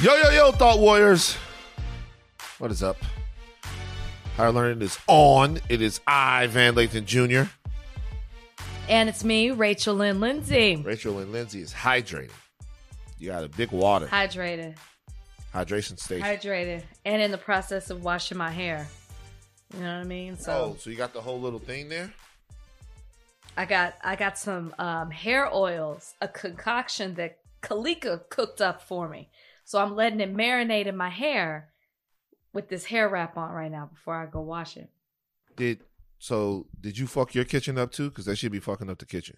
Yo, yo, yo, Thought Warriors. What is up? Higher Learning is on. It is I, Van Lathan Jr. And it's me, Rachel Lynn Lindsay. Rachel and Lindsay is hydrated. You got a big water Hydrated. hydration station. Hydrated. And in the process of washing my hair. You know what I mean? So oh, so you got the whole little thing there? I got I got some um, hair oils, a concoction that Kalika cooked up for me. So I'm letting it marinate in my hair with this hair wrap on right now before I go wash it. Did so? Did you fuck your kitchen up too? Because that should be fucking up the kitchen.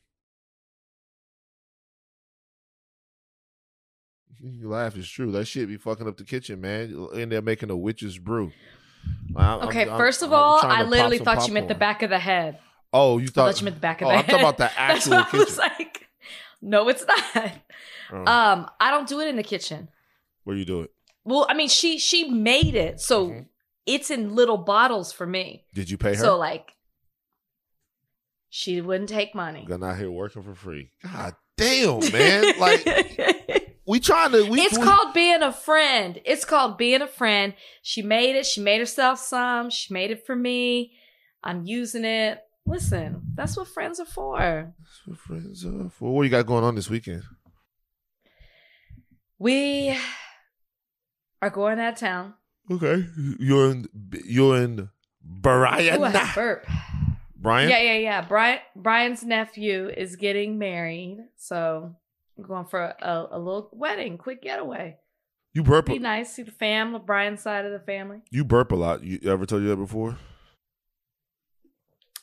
You laugh. It's true. That shit be fucking up the kitchen, man. You in there making a witch's brew. I'm- Okay, I'm- 1st of I'm all, I literally thought you meant the back of the head. Oh, you I thought? thought you meant the back of oh, the I'm head. talking about the That's actual why I was kitchen. like, no, it's not. Oh, Um, I don't do it in the kitchen. Where you do it? Well, I mean, she she made it, so Mhm. it's in little bottles for me. Did you pay her? So like, she wouldn't take money. Gun out here working for free. God damn, man! like we trying to. We, it's we- called being a friend. It's called being a friend. She made it. She made herself some. She made it for me. I'm using it. Listen, that's what friends are for. That's what friends are for. What you got going on this weekend? We are going out of town. Okay, you're in. You're in Brian. Ooh, I burp. Brian. Yeah, yeah, yeah. Brian Brian's nephew is getting married, so I'm going for a, a little wedding, quick getaway. You burp. Be A, nice, see the fam, Brian's side of the family. you burp a lot. You ever told you that before?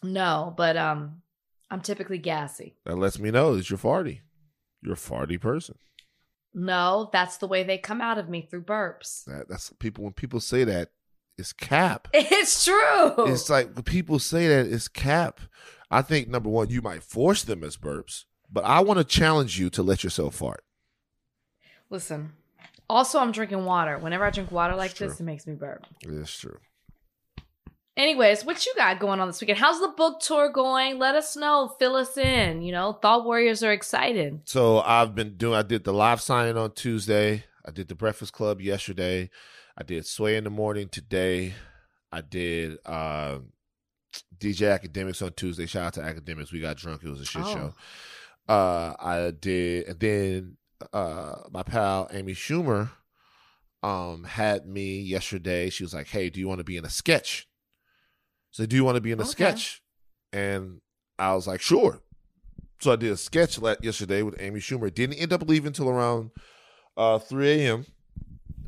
No, but um, I'm typically gassy. That lets me know that you're farty. You're a farty person. No, that's the way they come out of me through burps. That that's people. When people say that, it's cap. It's true. It's like when people say that it's cap. I think number one, you might force them as burps, but I want to challenge you to let yourself fart. Listen. Also, I'm drinking water. Whenever I drink water like It's this, true. it makes me burp. It's true. Anyways, what you got going on this weekend? How's the book tour going? Let us know. Fill us in. You know, Thought Warriors are excited. So I've been doing. I did the live signing on Tuesday. I did the Breakfast Club yesterday. I did Sway in the morning today. I did uh, DJ Akademiks on Tuesday. Shout out to Akademiks. We got drunk. It was a shit Oh. show. Uh, I did, and then uh, my pal Amy Schumer um had me yesterday. She was like, "Hey, do you want to be in a sketch?" So, do you want to be in a Okay. sketch? And I was like, "Sure." So I did a sketch yesterday with Amy Schumer. Didn't end up leaving till around uh, 3 a.m.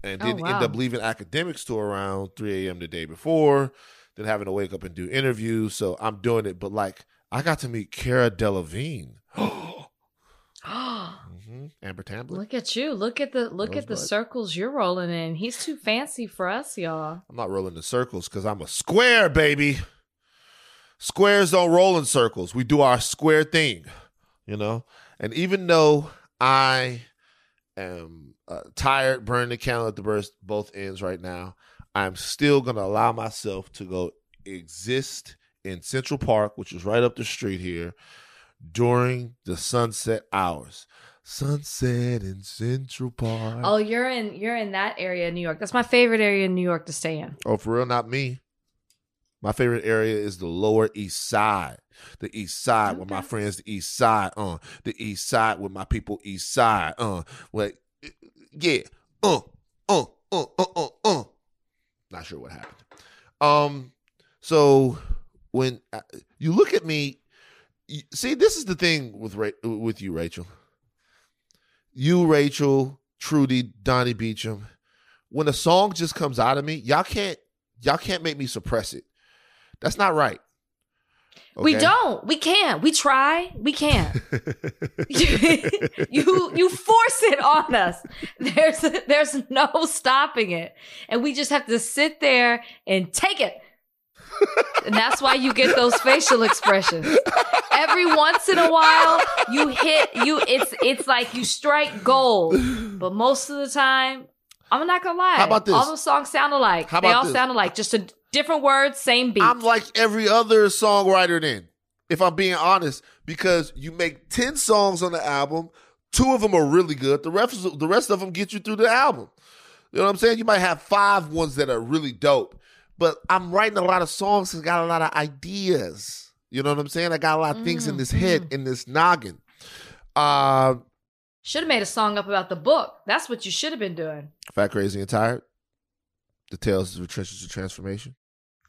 and Oh, didn't end wow. up leaving Akademiks till around 3 a.m. the day before. Then having to wake up and do interviews. So I'm doing it. But like, I got to meet Cara Delevingne. Hmm Amber Tamblyn. look at you. Look at the look at the circles you're rolling in. He's too fancy for us, y'all. I'm not rolling in circles because I'm a square, baby. Squares don't roll in circles. We do our square thing, you know? And even though I am uh, tired, burning the candle at the burst, both ends right now, I'm still going to allow myself to go exist in Central Park, which is right up the street here, during the sunset hours. Sunset in Central Park. Oh, you're in you're in that area in New York. That's my favorite area in New York to stay in. Oh, for real? Not me. My favorite area is the Lower East Side. The East Side with my friends, the East Side, uh. The East Side with my people, East Side, uh. Like, yeah, uh, uh, uh, uh, uh, uh. Not sure what happened. Um, so when uh, you look at me, you, see, this is the thing with Ra- with you, Rachel. You, Rachel, Trudy, Donnie Beecham. When a song just comes out of me, y'all can't y'all can't make me suppress it. That's not right. We don't. We can't. We try. We can't. you you force it on us. There's there's no stopping it, and we just have to sit there and take it. And that's why you get those facial expressions. Every once in a while, you hit you. It's it's like you strike gold, but most of the time, I'm not gonna lie. How about this? All those songs sound alike. How they all this? sound alike, just a different word, same beat. I'm like every other songwriter then, if I'm being honest, because you make 10 songs on the album, two of them are really good. The rest, the rest of them get you through the album. You know what I'm saying? You might have five ones that are really dope, but I'm writing a lot of songs and got a lot of ideas. You know what I'm saying? I got a lot of things in this head, in this noggin. Uh, should have made a song up about the book. That's what you should have been doing. Fat, Crazy, and Tired. The Tales of Trenches of Transformation.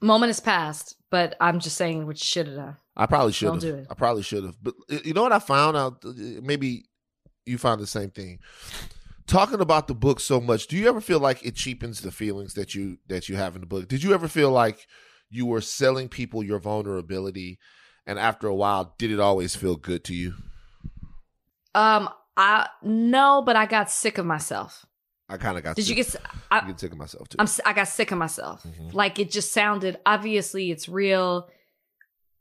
Moment has passed, but I'm just saying what you should have done. I probably should have. do it. I probably should have. But uh, you know what I found out? Uh, Maybe you found the same thing. Talking about the book so much, do you ever feel like it cheapens the feelings that you that you have in the book? Did you ever feel like you were selling people your vulnerability, and after a while, did it always feel good to you? Um, I no, but I got sick of myself. I kind of got. Did sick, you get? I get sick of myself too. I'm. I got sick of myself. Mhm. Like it just sounded. Obviously, it's real.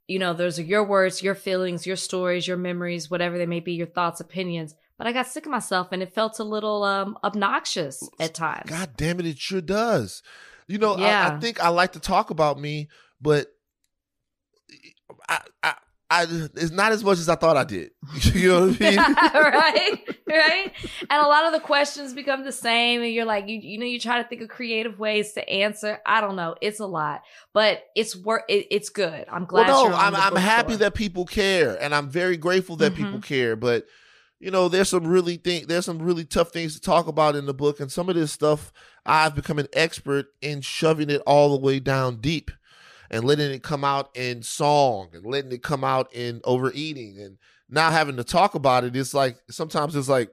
You know, those are your words, your feelings, your stories, your memories, whatever they may be, your thoughts, opinions. But I got sick of myself, and it felt a little um obnoxious at times. God damn it, it sure does. You know, I, I think I like to talk about me, but I, I, I, it's not as much as I thought I did. you know what I mean? right right and a lot of the questions become the same and you're like you you know you try to think of creative ways to answer i don't know it's a lot but it's work it, it's good i'm glad well, no, you're I'm, I'm happy that people care, and I'm very grateful that people Mhm. care. But you know, there's some really thing, there's some really tough things to talk about in the book, and some of this stuff I've become an expert in shoving it all the way down deep, and letting it come out in song, and letting it come out in overeating, and now having to talk about it. It's like sometimes it's like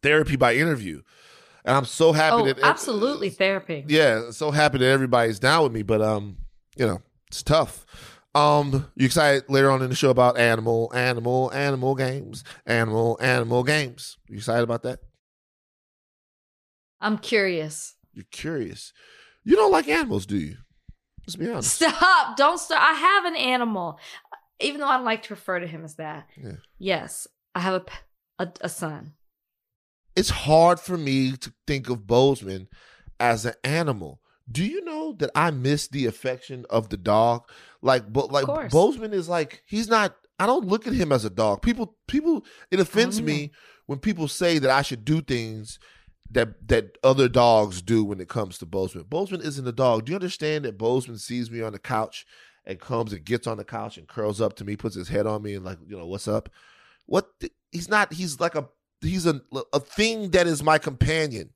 therapy by interview, and I'm so happy oh that absolutely therapy yeah, so happy that everybody's down with me, but um, you know, it's tough. Um, you excited later on in the show about animal, animal, animal games, animal, animal games. You excited about that? i'm curious You're curious. You don't like animals, do you? Let's be honest. stop don't stop. i have an animal even though i like to refer to him as that Yeah. yes i have a p- a, a son It's hard for me to think of Bozeman as an animal. Do you know that I miss the affection of the dog? Like, but like. Bozeman is like he's not. I don't look at him as a dog. People, people. It offends oh, me when people say that I should do things that that other dogs do when it comes to Bozeman. Bozeman isn't a dog. Do you understand that Bozeman sees me on the couch and comes and gets on the couch and curls up to me, puts his head on me, and like, you know, what's up? What? the- he's not. He's like a. He's a a thing that is my companion.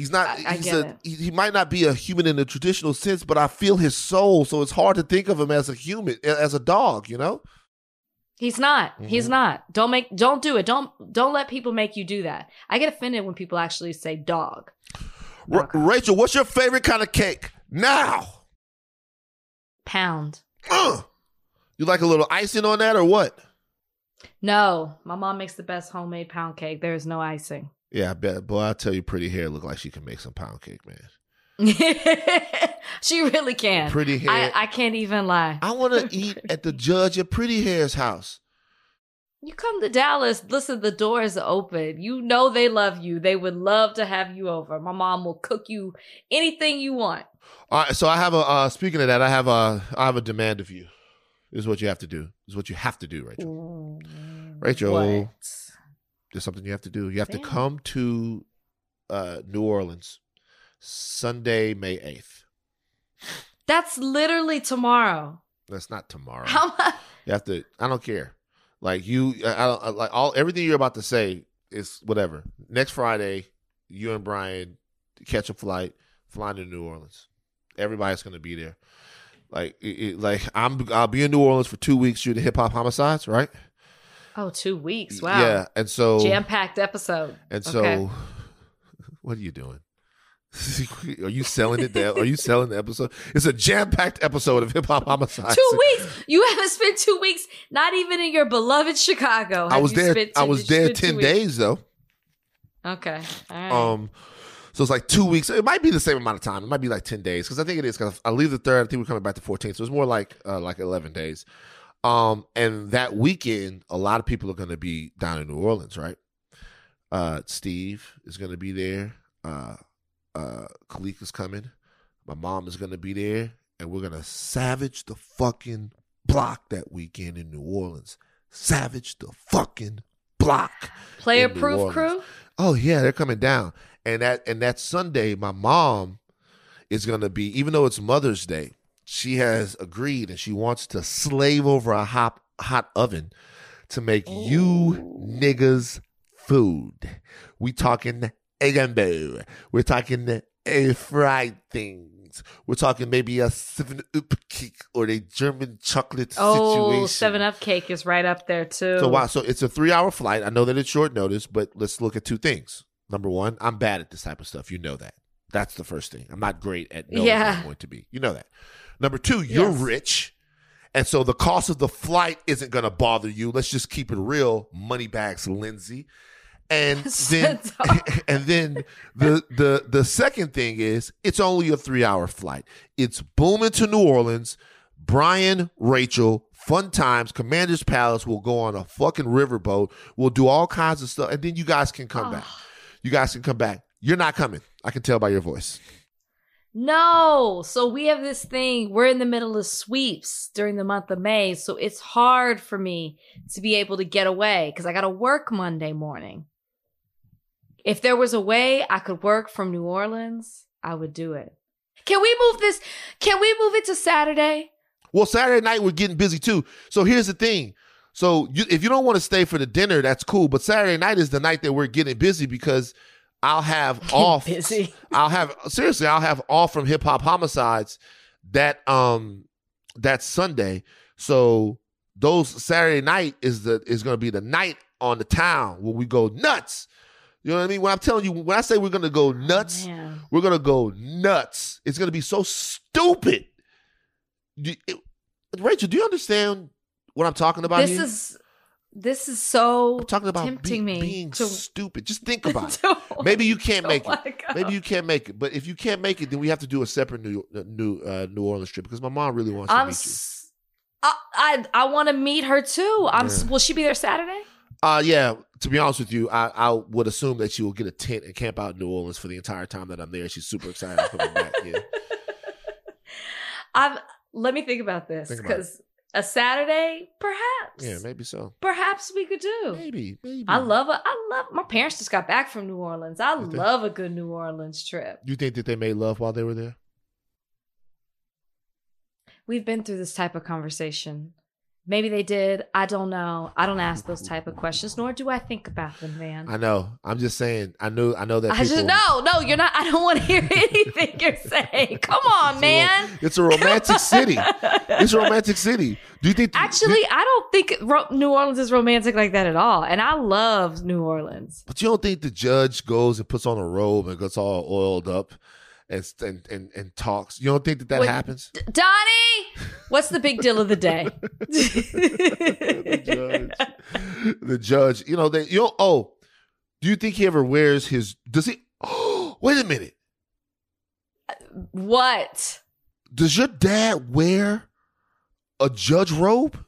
He's not. I- I he's get a. it. He, he might not be a human in the traditional sense, but I feel his soul, so it's hard to think of him as a human, as a dog. You know. He's not. He's Mhm. not. Don't make don't do it. Don't don't let people make you do that. I get offended when people actually say dog. Ra- Rachel, what's your favorite kind of cake? Now. Pound. Uh, you like a little icing on that or what? No, my mom makes the best homemade pound cake. There is no icing. Yeah, I bet. Boy, I tell you, pretty hair look like she can make some pound cake, man. she really can. Pretty hair. I, I can't even lie. I want to eat at the judge at Pretty Hair's house. You come to Dallas, listen, the door is open. You know they love you. They would love to have you over. My mom will cook you anything you want. All right, so I have a. Uh, speaking of that, I have a. I have a demand of you. This is what you have to do. This is what you have to do, Rachel. Rachel. What? There's something you have to do. You have to come to uh, New Orleans Sunday, May eighth. That's literally tomorrow. That's not tomorrow. How much? You have to. I don't care. Like you, I don't I- like all everything you're about to say is whatever. Next Friday, you and Brian catch a flight, flying to New Orleans. Everybody's gonna be there. Like, it, it- like I'm. I'll be in New Orleans for two weeks shooting hip hop homicides, right? Oh, two weeks. Wow. Yeah, and so Jam packed episode. and so, Okay. what are you doing? are you selling it? There? Are you selling the episode? It's a jam packed episode of hip hop Homicide. Two weeks. You haven't spent two weeks, not even in your beloved Chicago. I was there. spent I was there two ten weeks? days though. Okay. All right. Um, so it's like two weeks. It might be the same amount of time. It might be like ten days because I think it is. Because I leave the third. I think we're coming back to 14th. So it's more like uh, like eleven days. Um, and that weekend, a lot of people are going to be down in New Orleans, right? Uh, Steve is going to be there. Uh, uh, Khalik is coming. My mom is going to be there, and we're going to savage the fucking block that weekend in New Orleans. Savage the fucking block. Player proof crew. Oh yeah, they're coming down. And that and that Sunday, my mom is gonna be, even though it's Mother's Day, she has agreed and she wants to slave over a hot hot oven to make you niggas food. We talking a gumbo. We're talking a fried things. We're talking maybe a seven up cake or a German chocolate Oh, situation. Seven Up cake is right up there too. So wow, so it's a three hour flight. I know that it's short notice, but let's look at two things. Number one, I'm bad at this type of stuff. You know that. That's the first thing. I'm not great at knowing Yeah. what I'm going to be. You know that. Number two, you're Yes. rich. And so the cost of the flight isn't going to bother you. Let's just keep it real. Money bags, Lindsay. And then, and then the the the second thing is it's only a three hour flight. It's booming to New Orleans. Brian, Rachel, fun times, Commander's Palace. We'll go on a fucking riverboat. We'll do all kinds of stuff, and then you guys can come back. Ah. You guys can come back. You're not coming. I can tell by your voice. No. So we have this thing. We're in the middle of sweeps during the month of May. So it's hard for me to be able to get away because I got to work Monday morning. If there was a way I could work from New Orleans, I would do it. Can we move this? Can we move it to Saturday? Well, Saturday night we're getting busy too. So here's the thing. So you, if you don't want to stay for the dinner, that's cool. But Saturday night is the night that we're getting busy because I'll have off. busy. I'll have seriously. I'll have off from hip hop homicides that um that Sunday. So those Saturday night is the is going to be the night on the town where we go nuts. You know what I mean? When I'm telling you, when I say we're going to go nuts, Man. we're gonna go nuts. It's gonna be so stupid. It- Rachel, do you understand what I'm talking about This here? is this is so I'm talking about tempting be- me being to- stupid. Just think about it. Maybe you can't make it. Maybe you can't make it. But if you can't make it, then we have to do a separate New New uh, New Orleans trip because my mom really wants to I'm. meet you. s- I I, I want to meet her too. I'm. Yeah. Will she be there Saturday? Uh yeah. To be honest with you, I, I would assume that she will get a tent and camp out in New Orleans for the entire time that I'm there. She's super excited coming back. Yeah. I'm. Let me think about this Think about it. because a Saturday, perhaps. Yeah, maybe so. Perhaps we could do. Maybe, maybe. I love a. I love. My parents just got back from New Orleans. I love a good New Orleans trip. you think that they made love while they were there? We've been through this type of conversation. Maybe they did. I don't know. I don't ask those type of questions, nor do I think about them, man. I know. I'm just saying. I know. I know that. I people, just no, no, you're not. I don't want to hear anything you're saying. Come on, It's man. ro- It's a romantic city. It's a romantic city. Do you think? Actually, I don't think New Orleans is romantic like that at all. And I love New Orleans. but you don't think the judge goes and puts on a robe and gets all oiled up and and and, and talks? You don't think that that Wait. happens? Donnie, what's the big deal of the day? the judge. The judge. You know they. You know. Oh, do you think he ever wears his? Does he? Oh, wait a minute. what? Does your dad wear a judge robe?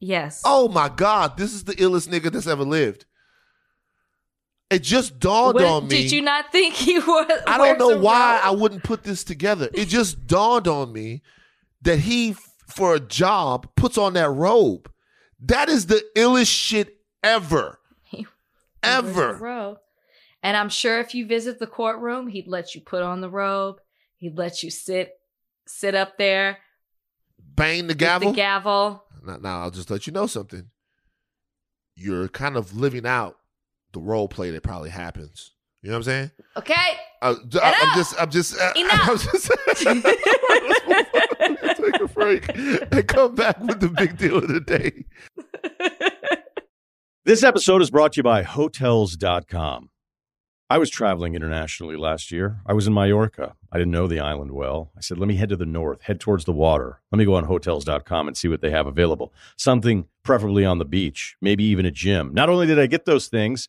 Yes. Oh my God, this is the illest nigga that's ever lived. It just dawned What- on me. Did you not think he was? I don't know why I wouldn't put this together. It just dawned on me that he, for a job, puts on that robe. That is the illest shit ever. Ever. Robe. And I'm sure if you visit the courtroom, he'd let you put on the robe. He'd let you sit sit up there Bang the gavel. the gavel. now, now, I'll just let you know something. You're kind of living out the role play that probably happens. You know what I'm saying? Okay. Uh, d- I, am Enough. just, I'm just, uh, Enough. I'm just take a break and come back with the big deal of the day. This episode is brought to you by Hotels.com. I was traveling internationally last year. I was in Mallorca. I didn't know the island well. I said, let me head to the north, head towards the water. Let me go on Hotels.com and see what they have available. Something preferably on the beach, maybe even a gym. Not only did I get those things,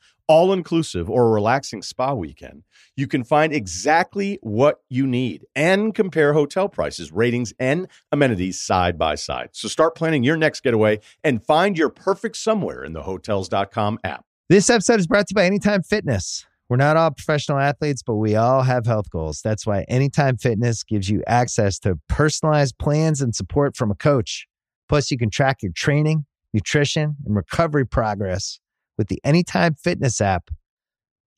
all inclusive, or a relaxing spa weekend, you can find exactly what you need and compare hotel prices, ratings, and amenities side by side. So start planning your next getaway and find your perfect somewhere in the hotels.com app. This episode is brought to you by Anytime Fitness. We're not all professional athletes, but we all have health goals. That's why Anytime Fitness gives you access to personalized plans and support from a coach. Plus, you can track your training, nutrition, and recovery progress with the Anytime Fitness app,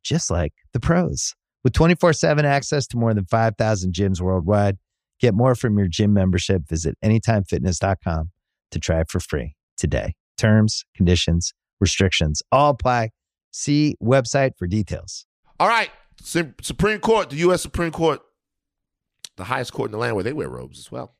just like the pros. With 24 7 access to more than 5,000 gyms worldwide, get more from your gym membership. Visit AnytimeFitness.com to try it for free today. Terms, conditions, restrictions all apply. See website for details. All right, Supreme Court, the U.S. Supreme Court, the highest court in the land where they wear robes as well.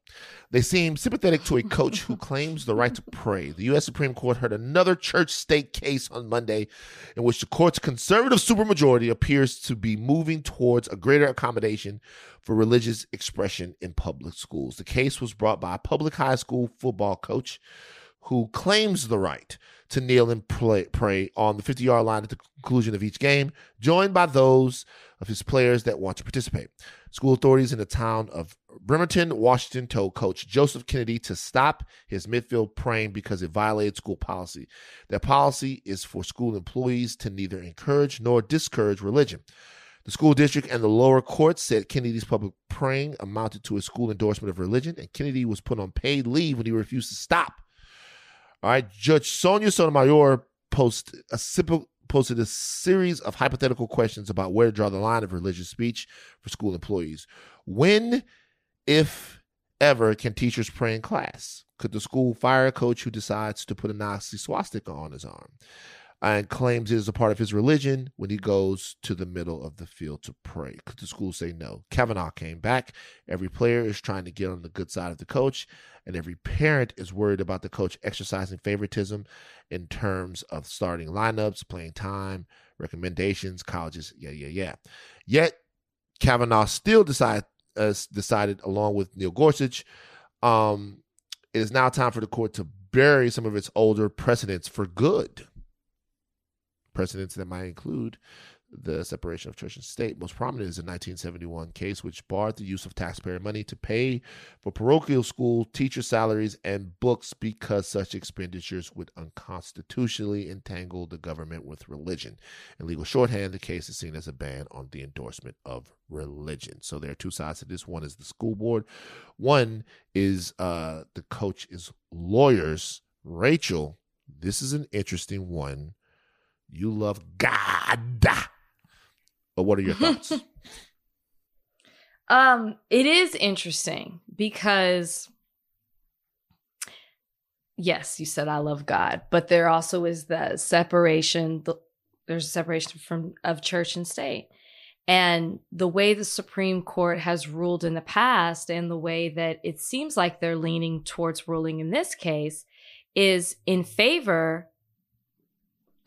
They seem sympathetic to a coach who claims the right to pray. The U.S. Supreme Court heard another church state case on Monday in which the court's conservative supermajority appears to be moving towards a greater accommodation for religious expression in public schools. The case was brought by a public high school football coach who claims the right to kneel and play, pray on the 50 yard line at the conclusion of each game, joined by those of his players that want to participate. School authorities in the town of Bremerton, Washington, told coach Joseph Kennedy to stop his midfield praying because it violated school policy. That policy is for school employees to neither encourage nor discourage religion. The school district and the lower court said Kennedy's public praying amounted to a school endorsement of religion, and Kennedy was put on paid leave when he refused to stop. All right, Judge Sonia Sotomayor post a simple posted a series of hypothetical questions about where to draw the line of religious speech for school employees. When, if ever, can teachers pray in class? Could the school fire a coach who decides to put a Nazi swastika on his arm? And claims it is a part of his religion when he goes to the middle of the field to pray. Could the school say no? Kavanaugh came back. Every player is trying to get on the good side of the coach, and every parent is worried about the coach exercising favoritism in terms of starting lineups, playing time, recommendations, colleges. Yeah, yeah, yeah. Yet Kavanaugh still decided, uh, decided along with Neil Gorsuch, um, it is now time for the court to bury some of its older precedents for good precedents that might include the separation of church and state. Most prominent is a 1971 case which barred the use of taxpayer money to pay for parochial school teacher salaries and books because such expenditures would unconstitutionally entangle the government with religion. In legal shorthand, the case is seen as a ban on the endorsement of religion. So there are two sides to this. One is the school board. One is uh, the coach is lawyers. Rachel, this is an interesting one you love God. But what are your thoughts? um, it is interesting because yes, you said I love God, but there also is the separation. The, there's a separation from of church and state, and the way the Supreme Court has ruled in the past, and the way that it seems like they're leaning towards ruling in this case, is in favor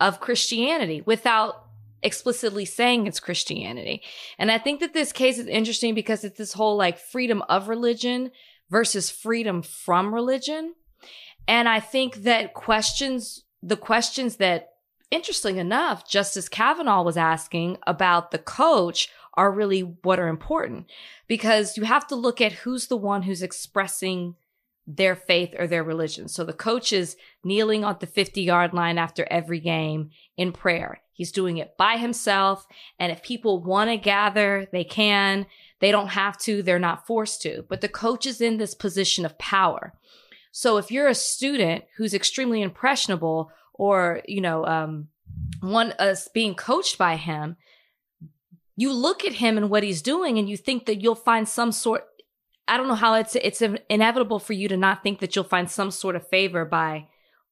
of Christianity without explicitly saying it's Christianity. And I think that this case is interesting because it's this whole like freedom of religion versus freedom from religion. And I think that questions, the questions that, interesting enough, Justice Kavanaugh was asking about the coach are really what are important because you have to look at who's the one who's expressing their faith or their religion. So the coach is kneeling on the 50 yard line after every game in prayer. He's doing it by himself. And if people want to gather, they can. They don't have to. They're not forced to. But the coach is in this position of power. So if you're a student who's extremely impressionable or, you know, um, one us being coached by him, you look at him and what he's doing and you think that you'll find some sort I don't know how it's it's inevitable for you to not think that you'll find some sort of favor by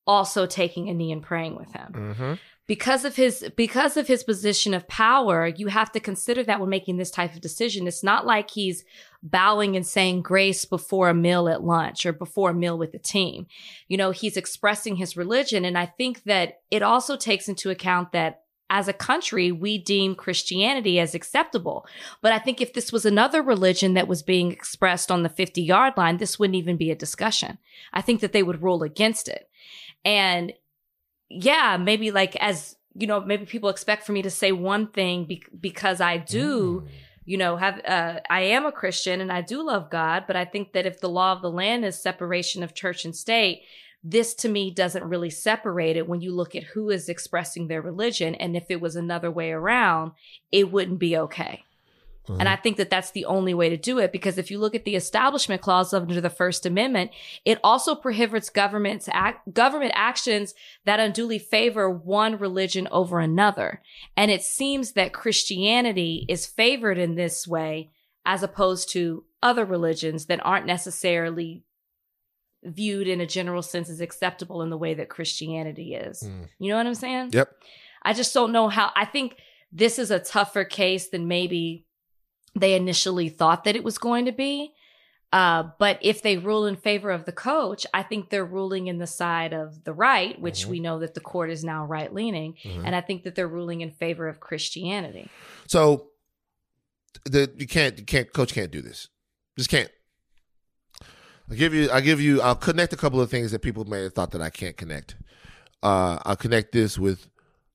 also taking a knee and praying with him. Mm-hmm. Because of his because of his position of power, you have to consider that when making this type of decision. It's not like he's bowing and saying grace before a meal at lunch or before a meal with the team. You know, he's expressing his religion. And I think that it also takes into account that as a country, we deem Christianity as acceptable. But I think if this was another religion that was being expressed on the 50 yard line, this wouldn't even be a discussion. I think that they would rule against it. And yeah, maybe like as you know, maybe people expect for me to say one thing be- because I do, Mm. you know, have, uh, I am a Christian and I do love God, but I think that if the law of the land is separation of church and state, this to me doesn't really separate it when you look at who is expressing their religion. And if it was another way around, it wouldn't be okay. Uh-huh. And I think that that's the only way to do it because if you look at the establishment clause under the First Amendment, it also prohibits government's act, government actions that unduly favor one religion over another. And it seems that Christianity is favored in this way as opposed to other religions that aren't necessarily viewed in a general sense as acceptable in the way that Christianity is. Mm. You know what I'm saying? Yep. I just don't know how. I think this is a tougher case than maybe they initially thought that it was going to be. Uh, but if they rule in favor of the coach, I think they're ruling in the side of the right, which Mhm. we know that the court is now right leaning. Mhm. And I think that they're ruling in favor of Christianity. So the you can't you can't coach can't do this. Just can't. I'll give you I'll give you I'll connect a couple of things that people may have thought that I can't connect. Uh I'll connect this with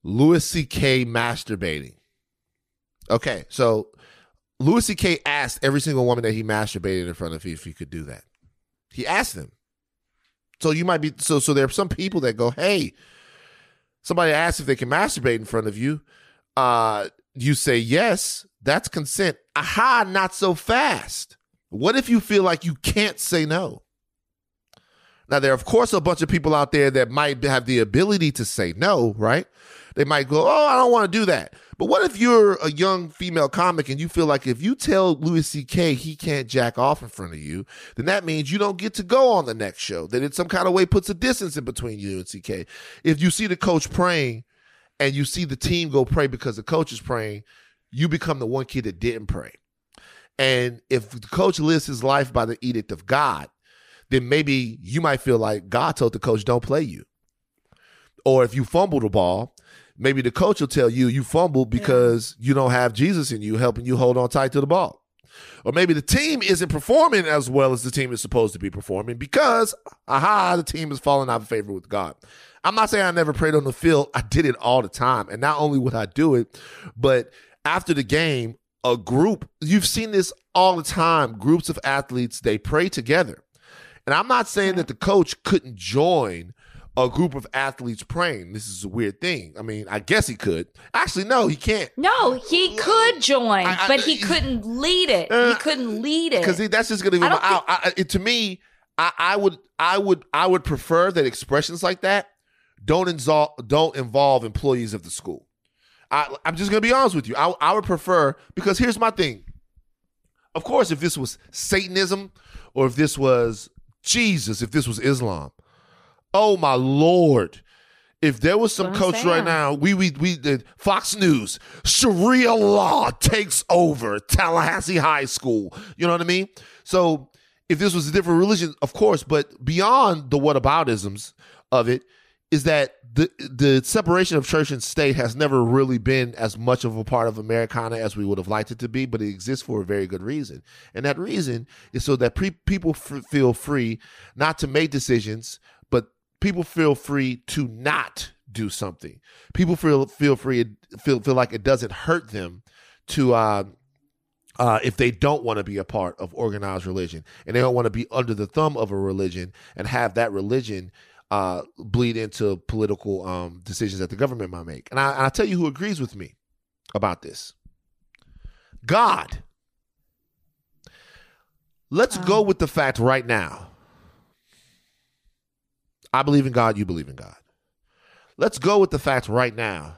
Louis C.K. masturbating. Okay, so Louis C.K. asked every single woman that he masturbated in front of if he could do that. He asked them. So you might be so so there are some people that go, hey, somebody asks if they can masturbate in front of you. Uh you say yes, that's consent. Aha, not so fast. What if you feel like you can't say no? Now, there are, of course, a bunch of people out there that might have the ability to say no, right? They might go, Oh, I don't want to do that. But what if you're a young female comic and you feel like if you tell Louis C.K. he can't jack off in front of you, then that means you don't get to go on the next show. That it some kind of way puts a distance in between you and C.K. If you see the coach praying and you see the team go pray because the coach is praying, you become the one kid that didn't pray. And if the coach lives his life by the edict of God, then maybe you might feel like God told the coach, don't play you. Or if you fumble the ball, maybe the coach will tell you you fumbled because you don't have Jesus in you helping you hold on tight to the ball. Or maybe the team isn't performing as well as the team is supposed to be performing because, aha, the team is falling out of favor with God. I'm not saying I never prayed on the field. I did it all the time. And not only would I do it, but after the game, a group, you've seen this all the time, groups of athletes, they pray together. And I'm not saying that the coach couldn't join a group of athletes praying. This is a weird thing. I mean, I guess he could. Actually, no, he can't. No, he could join, I- I- but he couldn't lead it. Uh, he couldn't lead it. because that's just going to be out. I, it, to me, I, I would, I would, I would prefer that expressions like that don't involve don't involve employees of the school. I, I'm just to be honest with you. I, I would prefer because here's my thing. Of course, if this was Satanism or if this was Jesus, if this was Islam, oh my lord. If there was some coach right now, we we we did Fox News, Sharia law takes over Tallahassee High School. You know what I mean? So if this was a different religion, of course, but beyond the whataboutisms of it, is that the the separation of church and state has never really been as much of a part of Americana as we would have liked it to be, but it exists for a very good reason, and that reason is so that pre- people f- feel free not to make decisions, but people feel free to not do something. People feel feel free feel feel like it doesn't hurt them to. Uh, uh, if they don't want to be a part of organized religion and they don't want to be under the thumb of a religion and have that religion uh, bleed into political um, decisions that the government might make. And I, and I tell you who agrees with me about this God. Let's go with the fact right now. I believe in God, you believe in God. Let's go with the fact right now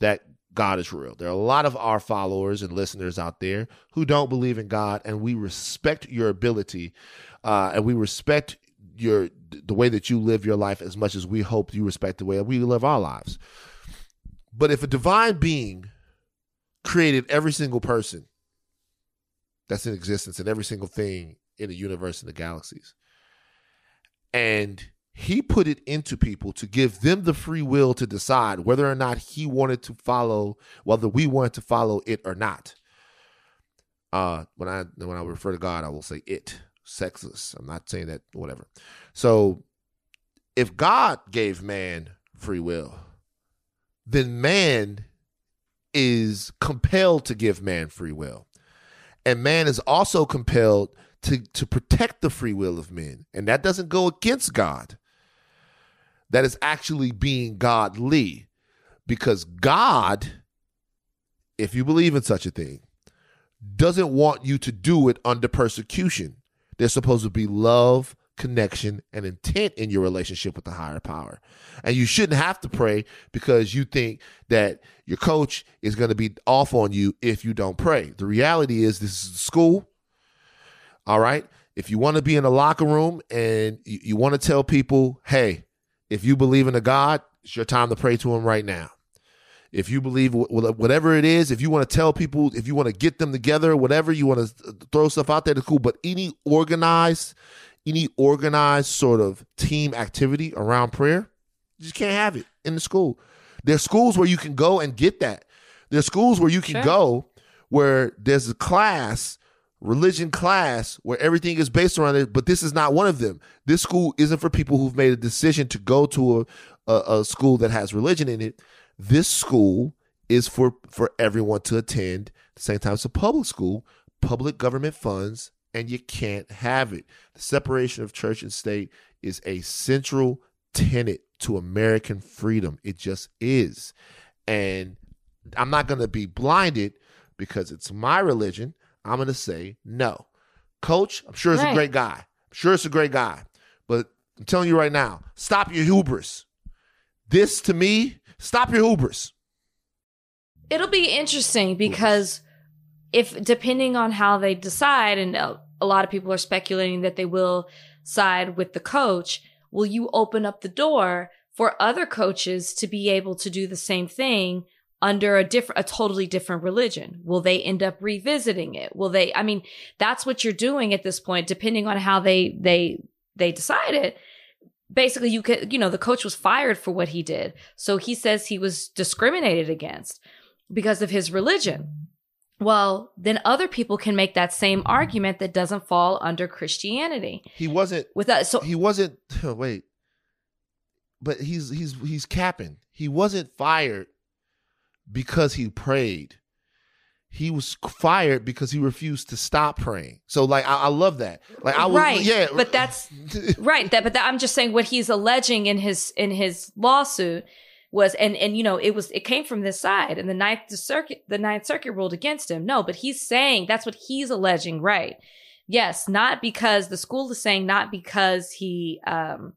that God is real. There are a lot of our followers and listeners out there who don't believe in God, and we respect your ability, uh, and we respect your the way that you live your life as much as we hope you respect the way we live our lives. But if a divine being created every single person that's in existence and every single thing in the universe and the galaxies, and he put it into people to give them the free will to decide whether or not he wanted to follow, whether we wanted to follow it or not. Uh, when I when I refer to God, I will say it, sexless. I'm not saying that whatever. So, if God gave man free will, then man is compelled to give man free will. And man is also compelled to, to protect the free will of men. And that doesn't go against God. That is actually being godly. Because God, if you believe in such a thing, doesn't want you to do it under persecution. There's supposed to be love, connection, and intent in your relationship with the higher power. And you shouldn't have to pray because you think that your coach is going to be off on you if you don't pray. The reality is, this is school. All right. If you want to be in a locker room and you, you want to tell people, hey, if you believe in a God, it's your time to pray to him right now. If you believe whatever it is, if you want to tell people, if you want to get them together, whatever you want to throw stuff out there, to cool. But any organized, any organized sort of team activity around prayer, you just can't have it in the school. There's schools where you can go and get that. There's schools where you can sure. go where there's a class, religion class, where everything is based around it, but this is not one of them. This school isn't for people who've made a decision to go to a, a, a school that has religion in it. This school is for for everyone to attend. At the same time, it's a public school, public government funds, and you can't have it. The separation of church and state is a central tenet to American freedom. It just is. And I'm not going to be blinded because it's my religion. I'm going to say no. Coach, I'm sure it's right. a great guy. I'm sure it's a great guy. But I'm telling you right now, stop your hubris. This to me Stop your Ubers. It'll be interesting because if depending on how they decide, and a lot of people are speculating that they will side with the coach, will you open up the door for other coaches to be able to do the same thing under a different, a totally different religion? Will they end up revisiting it? Will they, I mean, that's what you're doing at this point, depending on how they, they, they decide it basically you could you know the coach was fired for what he did. So he says he was discriminated against because of his religion. Well then other people can make that same argument that doesn't fall under christianity. He wasn't with that so he wasn't oh, wait. But he's he's he's capping. He wasn't fired because he prayed he was fired because he refused to stop praying. So like I, I love that. Like I was right. yeah. But that's right. That but that, I'm just saying what he's alleging in his in his lawsuit was and and you know it was it came from this side and the ninth circuit the ninth circuit ruled against him. No, but he's saying that's what he's alleging, right? Yes, not because the school is saying not because he um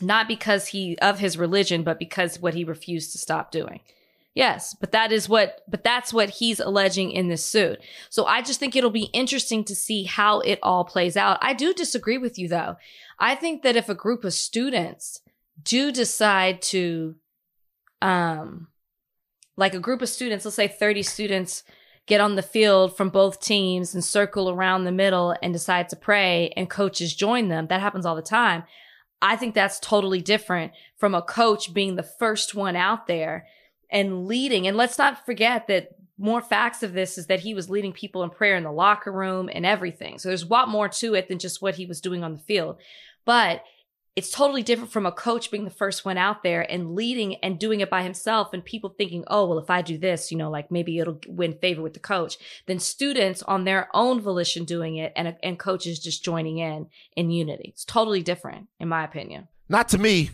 not because he of his religion, but because what he refused to stop doing. Yes, but that is what, but that's what he's alleging in this suit. So I just think it'll be interesting to see how it all plays out. I do disagree with you though. I think that if a group of students do decide to, um, like a group of students, let's say 30 students get on the field from both teams and circle around the middle and decide to pray and coaches join them. That happens all the time. I think that's totally different from a coach being the first one out there and leading. And let's not forget that more facts of this is that he was leading people in prayer in the locker room and everything. So there's a lot more to it than just what he was doing on the field. But it's totally different from a coach being the first one out there and leading and doing it by himself and people thinking, oh, well, if I do this, you know, like maybe it'll win favor with the coach. Then students on their own volition doing it and, and coaches just joining in in unity. It's totally different, in my opinion. Not to me.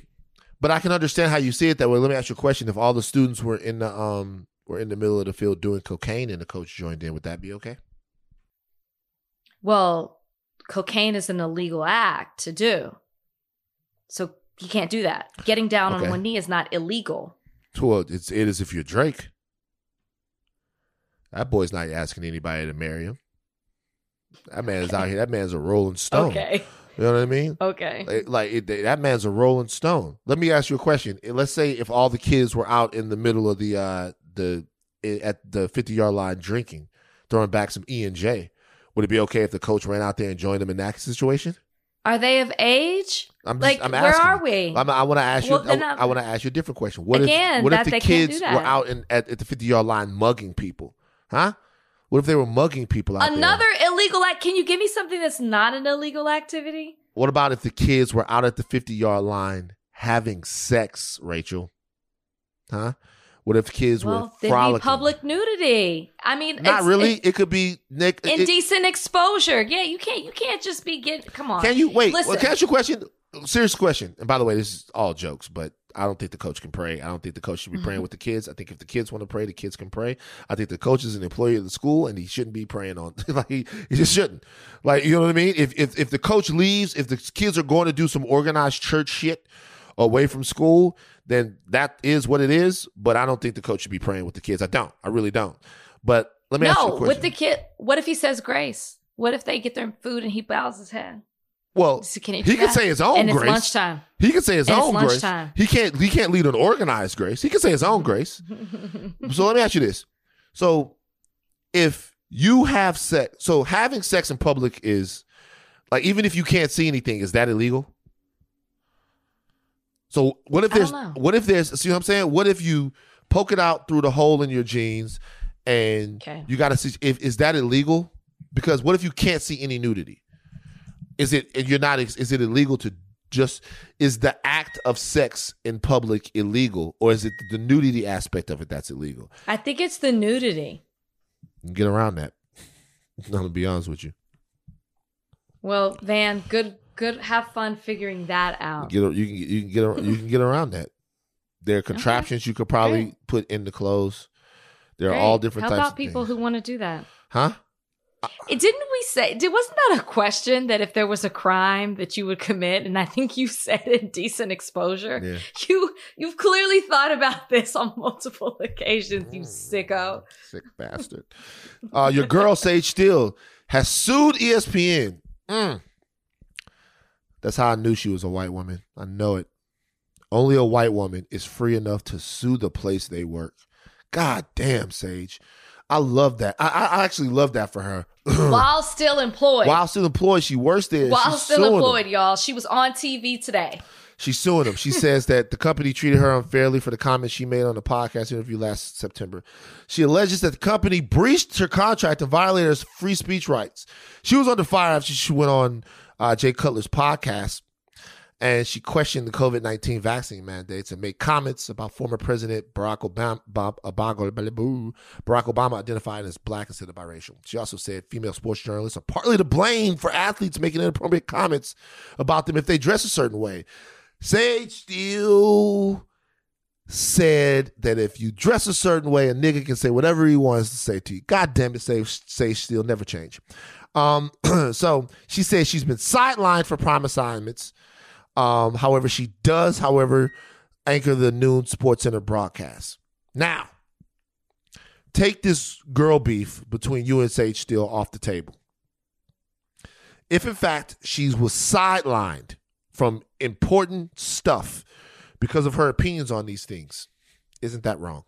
But I can understand how you see it that way. Let me ask you a question: If all the students were in the um were in the middle of the field doing cocaine and the coach joined in, would that be okay? Well, cocaine is an illegal act to do, so you can't do that. Getting down okay. on one knee is not illegal. Well, it's it is if you're Drake. That boy's not asking anybody to marry him. That man's out here. That man's a rolling stone. Okay. You know what I mean? Okay. Like, like it, that man's a rolling stone. Let me ask you a question. Let's say if all the kids were out in the middle of the uh the at the 50 yard line drinking, throwing back some E and J, would it be okay if the coach ran out there and joined them in that situation? Are they of age? I'm just, like, I'm where are we? I'm, i want to ask well, you. I, I want to ask you a different question. What again, if what if the kids were out in, at, at the 50 yard line mugging people? Huh? What if they were mugging people out Another there? illegal act. Can you give me something that's not an illegal activity? What about if the kids were out at the 50 yard line having sex, Rachel? Huh? What if kids well, were frolicking? public nudity. I mean, Not really. it's It could be Nick. it- indecent exposure. Yeah, you can't. You can't just be getting. Come on. Can you wait? Listen. Well, can I ask you a question? Serious question. And by the way, this is all jokes, but I don't think the coach can pray. I don't think the coach should be Mm-hmm. praying with the kids. I think if the kids want to pray, the kids can pray. I think the coach is an employee of the school, and he shouldn't be praying on. like he, he just shouldn't. Like you know what I mean? If if if the coach leaves, if the kids are going to do some organized church shit away from school, then that is what it is. But I don't think the coach should be praying with the kids. I don't. I really don't. But let me ask you a no, question. with the kid. What if he says grace? What if they get their food and he bows his head? Well, So can he he can say his own and grace. it's lunchtime. He can say his And own grace. He can't. He can't lead an organized grace. He can say his own grace. so let me ask you this: so if you have sex, so having sex in public is like even if you can't see anything, is that illegal? So what if there's what if there's see what I'm saying? What if you poke it out through the hole in your jeans and Okay. you got to see if is that illegal? Because what if you can't see any nudity? Is it and you're not? Is it illegal to just? Is the act of sex in public illegal, or is it the nudity aspect of it that's illegal? I think it's the nudity. Get around that. I'm gonna be honest with you. Well, Van, good, good. Have fun figuring that out. You, get, you can you can get you can get around that. There are contraptions you could probably Great. put in the clothes. There are Great. all different How types about of people things. who want to do that? huh? It, didn't we say? Did, wasn't that a question that if there was a crime that you would commit? And I think you said indecent exposure. Yeah. You you've clearly thought about this on multiple occasions. You sicko. Sick bastard. Uh, your girl Sage Steele has sued ESPN. Mm. That's how I knew she was a white woman. I know it. Only a white woman is free enough to sue the place they work. God damn, Sage. I love that. I, I actually love that for her. While still employed. While still employed, she works there. While She's still suing them. employed, y'all. She was on TV today. She's suing them. She says that the company treated her unfairly for the comments she made on the podcast interview last September. She alleges that the company breached her contract and violated her free speech rights. She was under fire after she went on uh, Jay Cutler's podcast and she questioned the COVID 19 vaccine mandates and made comments about former President Barack Obama, Barack Obama identified as black instead of biracial. She also said female sports journalists are partly to blame for athletes making inappropriate comments about them if they dress a certain way. Sage Steele said that if you dress a certain way, a nigga can say whatever he wants to say to you. God damn it, Sage, Sage Steele never change. Um, so she says she's been sidelined for prime assignments. Um, however, she does, however, anchor the noon Sports Center broadcast. Now, take this girl beef between you and Sage Steele off the table. If in fact she was sidelined from important stuff because of her opinions on these things, isn't that wrong?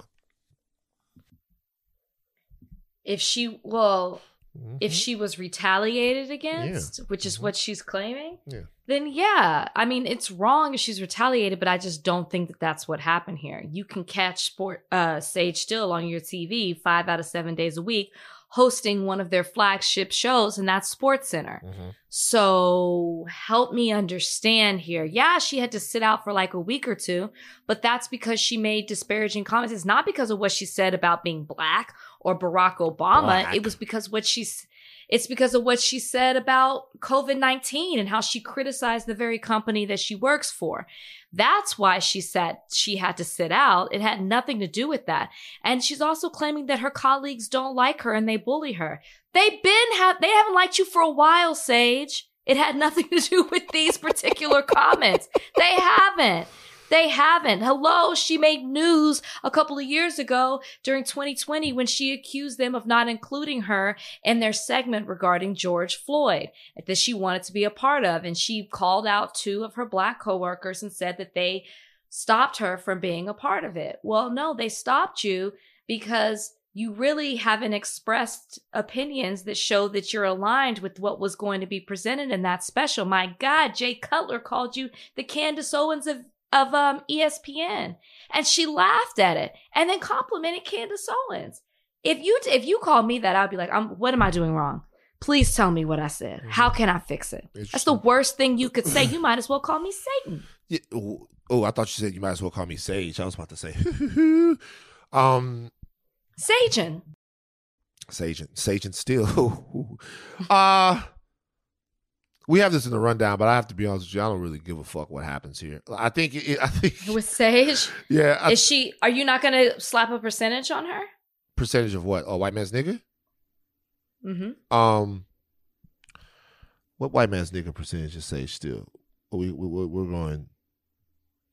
If she, well, Mm-hmm. if she was retaliated against, which Mm-hmm. is what she's claiming, Yeah. then yeah, I mean it's wrong if she's retaliated, but I just don't think that that's what happened here. You can catch sport uh, Sage Steele on your TV five out of seven days a week, hosting one of their flagship shows, and that's Sports Center. Mm-hmm. So help me understand here. Yeah, she had to sit out for like a week or two, but that's because she made disparaging comments. It's not because of what she said about being black or Barack Obama. Black. It was because what she's it's because of what she said about COVID-19 and how she criticized the very company that she works for. That's why she said she had to sit out. It had nothing to do with that. And she's also claiming that her colleagues don't like her and they bully her. They've been have they haven't liked you for a while, Sage. It had nothing to do with these particular comments. They haven't. They haven't. Hello, she made news a couple of years ago during 2020 when she accused them of not including her in their segment regarding George Floyd that she wanted to be a part of. And she called out two of her black coworkers and said that they stopped her from being a part of it. Well, no, they stopped you because you really haven't expressed opinions that show that you're aligned with what was going to be presented in that special. My God, Jay Cutler called you the Candace Owens of of um, ESPN, and she laughed at it and then complimented Candace Owens. If you if you call me that, I'd be like, I'm, "What am I doing wrong? Please tell me what I said. How can I fix it?" That's the worst thing you could say. You might as well call me Satan. Yeah, Oh, I thought you said you might as well call me Sage. I was about to say, um, Sagen. Sage, Sage and Steel. uh we have this in the rundown, but I have to be honest with you. I don't really give a fuck what happens here. I think. It, I think. With Sage, Yeah. I, is she? Are you not going to slap a percentage on her? percentage of what? A white man's nigga. Mm-hmm. Um. What white man's nigga percentage is Sage Steele? We, we we're going.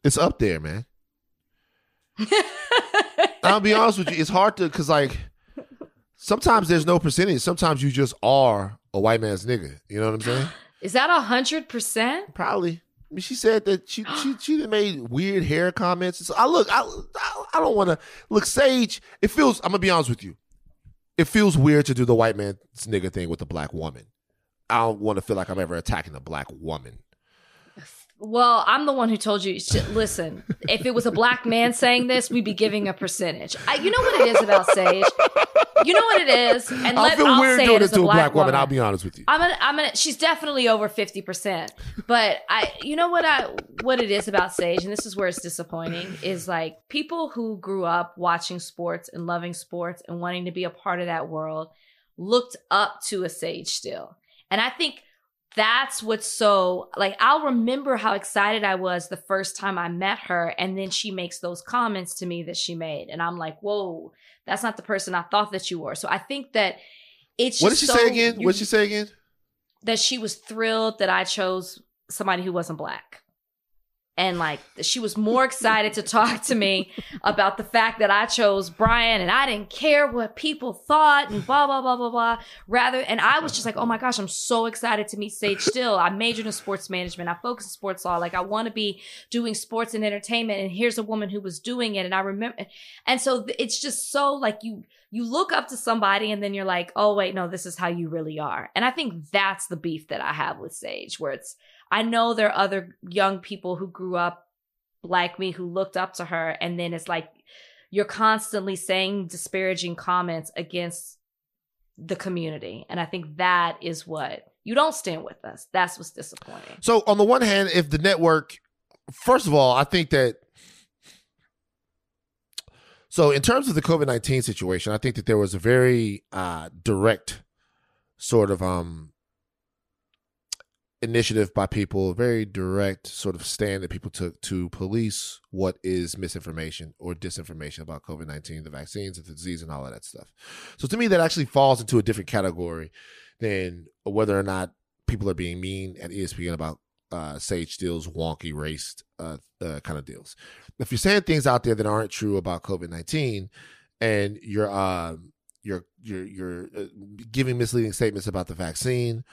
It's up there, man. I'll be honest with you. It's hard to because like sometimes there's no percentage. Sometimes you just are a white man's nigga. You know what I'm saying? Is that a hundred percent? Probably. I mean, she said that she she she made weird hair comments. So I look, I I, I don't want to look. Sage, it feels. I'm gonna be honest with you. It feels weird to do the white man's nigga thing with a black woman. I don't want to feel like I'm ever attacking a black woman. Well, I'm the one who told you. Listen, if it was a black man saying this, we'd be giving a percentage. I, you know what it is about Sage. You know what it is, and I let, feel I'll weird say doing it it as to a a black, black woman. woman. I'll be honest with you. I'm gonna, I'm gonna. She's definitely over fifty percent. But I, you know what I, what it is about Sage, and this is where it's disappointing, is like people who grew up watching sports and loving sports and wanting to be a part of that world looked up to a Sage Steele, and I think that's what's so like. I'll remember how excited I was the first time I met her, and then she makes those comments to me that she made, and I'm like, whoa, that's not the person I thought that you were. So I think that. It's What did she so- say again? What did she say again? that she was thrilled that I chose somebody who wasn't black. And like she was more excited to talk to me about the fact that I chose Brian and I didn't care what people thought and blah blah blah blah blah. Rather, and I was just like, oh my gosh, I'm so excited to meet Sage Steele. I majored in sports management. I focused in sports law. Like I want to be doing sports and entertainment. And here's a woman who was doing it. And I remember, and so it's just so like you you look up to somebody and then you're like, oh wait, no, this is how you really are. And I think that's the beef that I have with Sage, where it's I know there are other young people who grew up like me who looked up to her, and then it's like you're constantly saying disparaging comments against the community. And I think that is what you don't stand with us. That's what's disappointing. So on the one hand, if the network, first of all, I think that. So in terms of the COVID nineteen situation, I think that there was a very uh, direct sort of um initiative by people, very direct sort of stand that people took to police what is misinformation or disinformation about COVID 19, the vaccines, the disease, and all of that stuff. So to me, that actually falls into a different category than whether or not people are being mean at ESPN about uh, Sage Steele's wonky race uh, uh, kind of deals. If you're saying things out there that aren't true about COVID 19 and you're, uh, you're, you're, you're uh, giving misleading statements about the vaccine,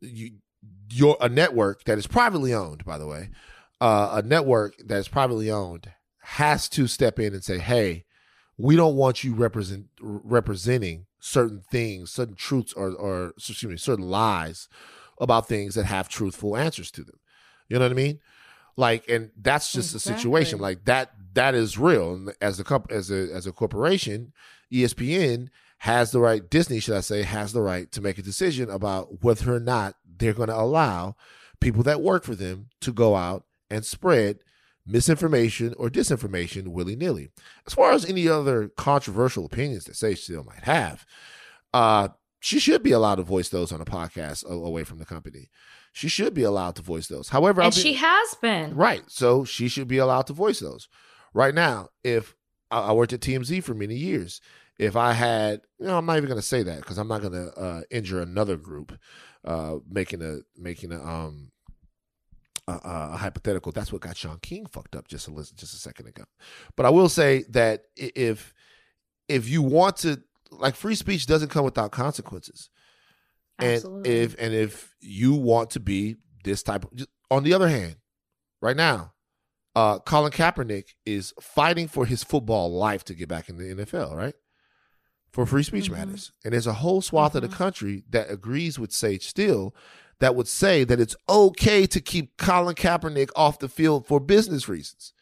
you, you're a network that is privately owned, by the way, uh, a network that is privately owned has to step in and say, "Hey, we don't want you represent representing certain things, certain truths, or or excuse me, certain lies about things that have truthful answers to them." You know what I mean? Like, and that's just a situation like that. That is real. And as a comp- as a as a corporation, ESPN has the right. Disney, should I say, has the right to make a decision about whether or not they're going to allow people that work for them to go out and spread misinformation or disinformation willy nilly. As far as any other controversial opinions that Sage Steele might have, uh, she should be allowed to voice those on a podcast away from the company. She should be allowed to voice those. However, And be- she has been. Right. So she should be allowed to voice those. Right now, if I I worked at TMZ for many years, if I had, you know, I'm not even going to say that because I'm not going to uh, injure another group, uh, making a making a um a, a hypothetical. That's what got Shaun King fucked up just a just a second ago. But I will say that if if you want to, like, free speech doesn't come without consequences and if and if you want to be this type of on the other hand right now uh colin kaepernick is fighting for his football life to get back in the nfl right for free speech Mhm. matters and there's a whole swath of Mhm. the country that agrees with Sage Steele that would say that it's okay to keep colin kaepernick off the field for business reasons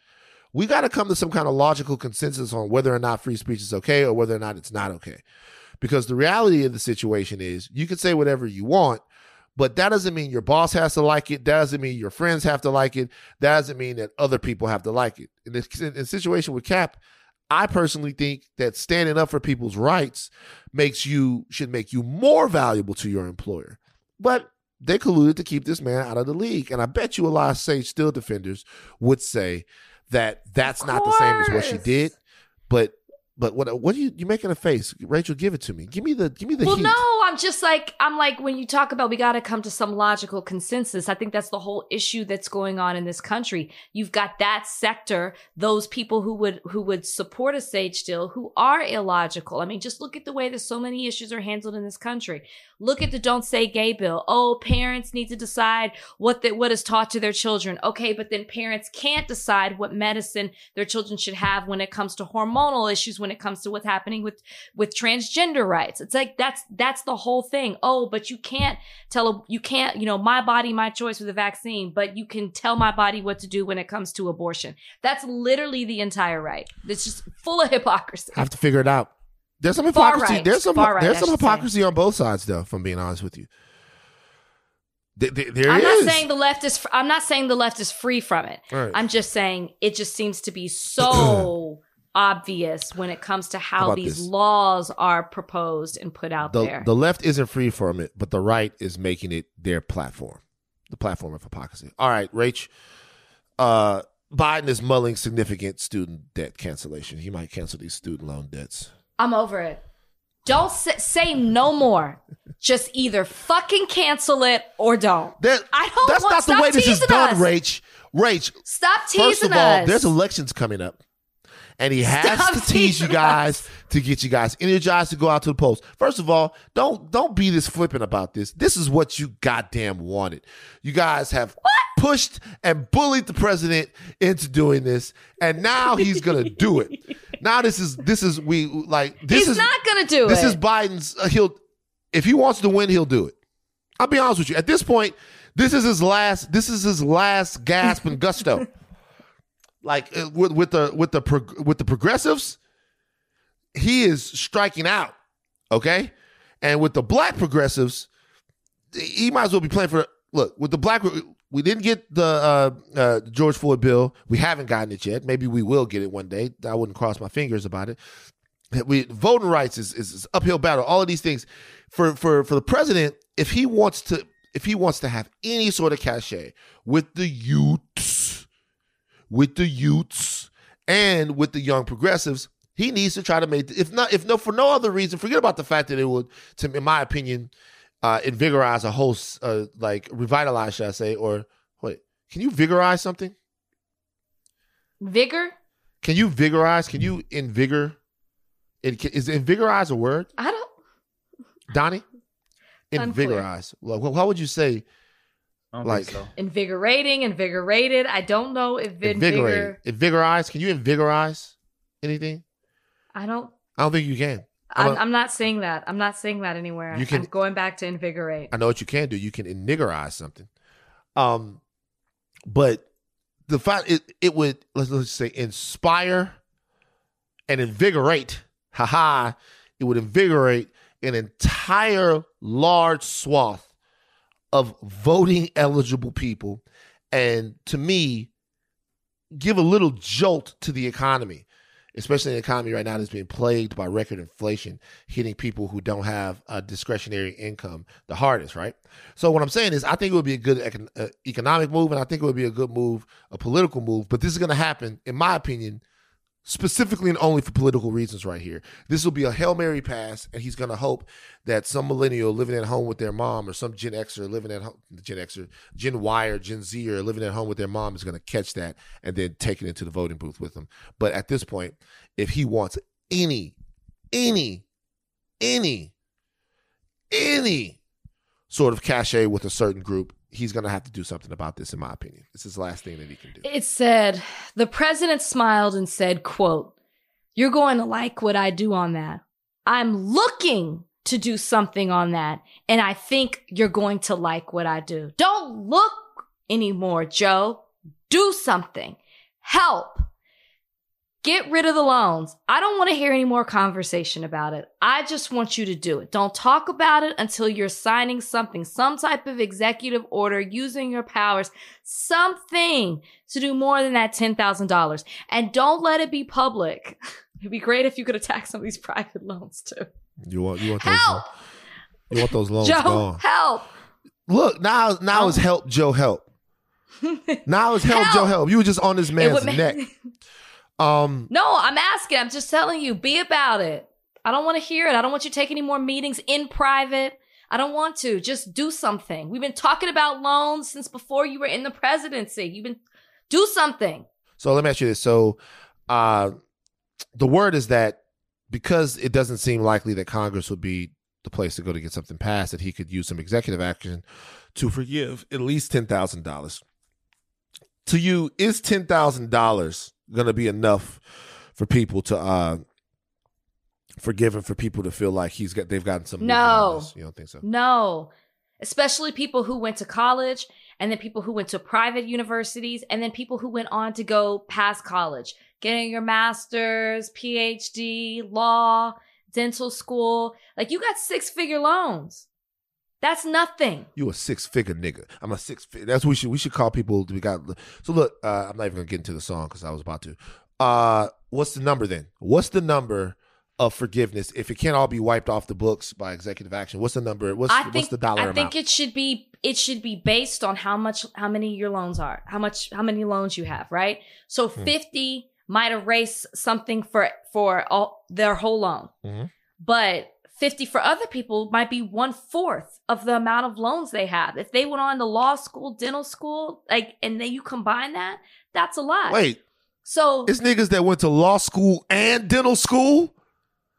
we got to come to some kind of logical consensus on whether or not free speech is okay or whether or not it's not okay because the reality of the situation is you can say whatever you want, But that doesn't mean your boss has to like it. That doesn't mean your friends have to like it. That doesn't mean that other people have to like it. In this in the situation with Cap, I personally think that standing up for people's rights makes you should make you more valuable to your employer. But they colluded to keep this man out of the league, and I bet you a lot of Sage Steele defenders would say that that's not the same as what she did. But but what what are you you making a face, Rachel? Give it to me. Give me the give me the well, heat. no, I'm just like I'm like when you talk about we got to come to some logical consensus. I think that's the whole issue that's going on in this country. You've got that sector, those people who would who would support a Sage Steele who are illogical. I mean, just look at the way that so many issues are handled in this country. Look at the Don't Say Gay bill. Oh, parents need to decide what the, what is taught to their children. Okay, but then parents can't decide what medicine their children should have when it comes to hormonal issues, when it comes to what's happening with with transgender rights. It's like that's that's the whole thing. Oh, but you can't tell a, you can't, you know, my body, my choice with the vaccine, but you can tell my body what to do when it comes to abortion. That's literally the entire right. It's just full of hypocrisy. I have to figure it out. There's some hypocrisy. right. There's some right, there's some should say. hypocrisy on both sides, though. If I'm being honest with you, There- there- I'm is. not saying the left is. I'm not saying the left is free from it. Right. I'm just saying it just seems to be so obvious when it comes to How how these this? laws are proposed and put out the there. the left isn't free from it, but the right is making it their platform, the platform of hypocrisy. All right, Rach. Uh, Biden is mulling significant student debt cancellation. He might cancel these student loan debts. I'm over it. Don't say, say no more. Just either fucking cancel it or don't. That, I don't That's want- not the way this is done, us. Rach. Rach, Stop teasing us. First of all, us. there's elections coming up. And he has Stop to tease you guys to get you guys energized to go out to the polls. First of all, don't don't be this flippant about this. This is what you goddamn wanted. You guys have pushed and bullied the president into doing this, and now he's gonna do it. Now this is this is we like this He's is not gonna do this is Biden's. Uh, he'll if he wants to win, he'll do it. I'll be honest with you. At this point, this is his last. This is his last gasp and gusto. Like uh, with with the with the with the progressives, he is striking out. Okay, and with the black progressives, he might as well be playing for. Look, with the black, we didn't get the uh, uh, George Floyd bill. We haven't gotten it yet. Maybe we will get it one day. I wouldn't cross my fingers about it we voting rights is, is, is uphill battle all of these things for for for the president if he wants to if he wants to have any sort of cachet with the youths with the youths and with the young progressives he needs to try to make if not if no for no other reason forget about the fact that it would to in my opinion uh invigorize a whole uh, like revitalize should i say or wait can you vigorize something vigor. can you vigorize can you invigor it, is invigorize a word I don't. Donnie? Invigorize. Well, how would you say Like- think so. Invigorating, invigorated. I don't know if invigorate? Invigorize. Can you invigorize anything? I don't. I don't think you can. I'm I'm, a- I'm not saying that. I'm not saying that anywhere. You can- I'm going back to invigorate. I know what you can do. You can invigorize something. Um, but the fact it it would let's let's say inspire and invigorate. Haha! It would invigorate an entire large swath of voting eligible people, and to me, give a little jolt to the economy, especially an economy right now that's being plagued by record inflation, hitting people who don't have a discretionary income the hardest, right? So what I'm saying is, I think it would be a good econ- uh, economic move, and I think it would be a good move, a political move. But this is going to happen, in my opinion, specifically and only for political reasons right here. This will be a Hail Mary pass, and he's going to hope that some millennial living at home with their mom or some Gen Xer living at home, Gen Xer, Gen Y or Gen Z or living at home with their mom is going to catch that and then take it into the voting booth with them. But at this point, if he wants any, any, any, any sort of cachet with a certain group, he's going to have to do something about this, in my opinion. It's his last thing that he can do. It said the president smiled and said, "quote You're going to like what I do on that. I'm looking to do something on that, and I think you're going to like what I do. Don't look anymore, Joe. Do something. Help." Get rid of the loans. I don't want to hear any more conversation about it. I just want you to do it. Don't talk about it until you're signing something, some type of executive order, using your powers, something to do more than that $10,000. And don't let it be public. It'd be great if you could attack some of these private loans too. You want you want those Help! you want those loans Joe, gone. help. Look, now now Oh. help Joe help. Now it's help, Joe Help! help. You were just on this man's neck. Um No, I'm asking. I'm just telling you, be about it. I don't want to hear it. I don't want you to take any more meetings in private. I don't want to. Just do something. We've been talking about loans since before you were in the presidency. You've been do something. So let me ask you this. So, uh, the word is that because it doesn't seem likely that Congress would be the place to go to get something passed, that he could use some executive action to forgive at least ten thousand dollars. To you, is ten thousand dollars going to be enough for people to uh, forgive him for people to feel like he's got they've gotten some No. You don't think so? No. Especially people who went to college and then people who went to private universities and then people who went on to go past college, getting your master's, PhD, law, dental school. Like you got six figure loans. That's nothing. You a six figure nigga. I'm a six figure. That's what we should we should call people. We got so look. Uh, I'm not even gonna get into the song because I was about to. Uh, what's the number then? What's the number of forgiveness if it can't all be wiped off the books by executive action? What's the number? What's think what's the dollar I amount? think it should be it should be based on how much how many your loans are, how much how many loans you have, right? So Hmm. 50 might erase something for for all their whole loan. Mhm. But 50 for other people might be one fourth of the amount of loans they have. If they went on to law school, dental school, like and then you combine that, that's a lot. Wait, So it's niggas that went to law school and dental school.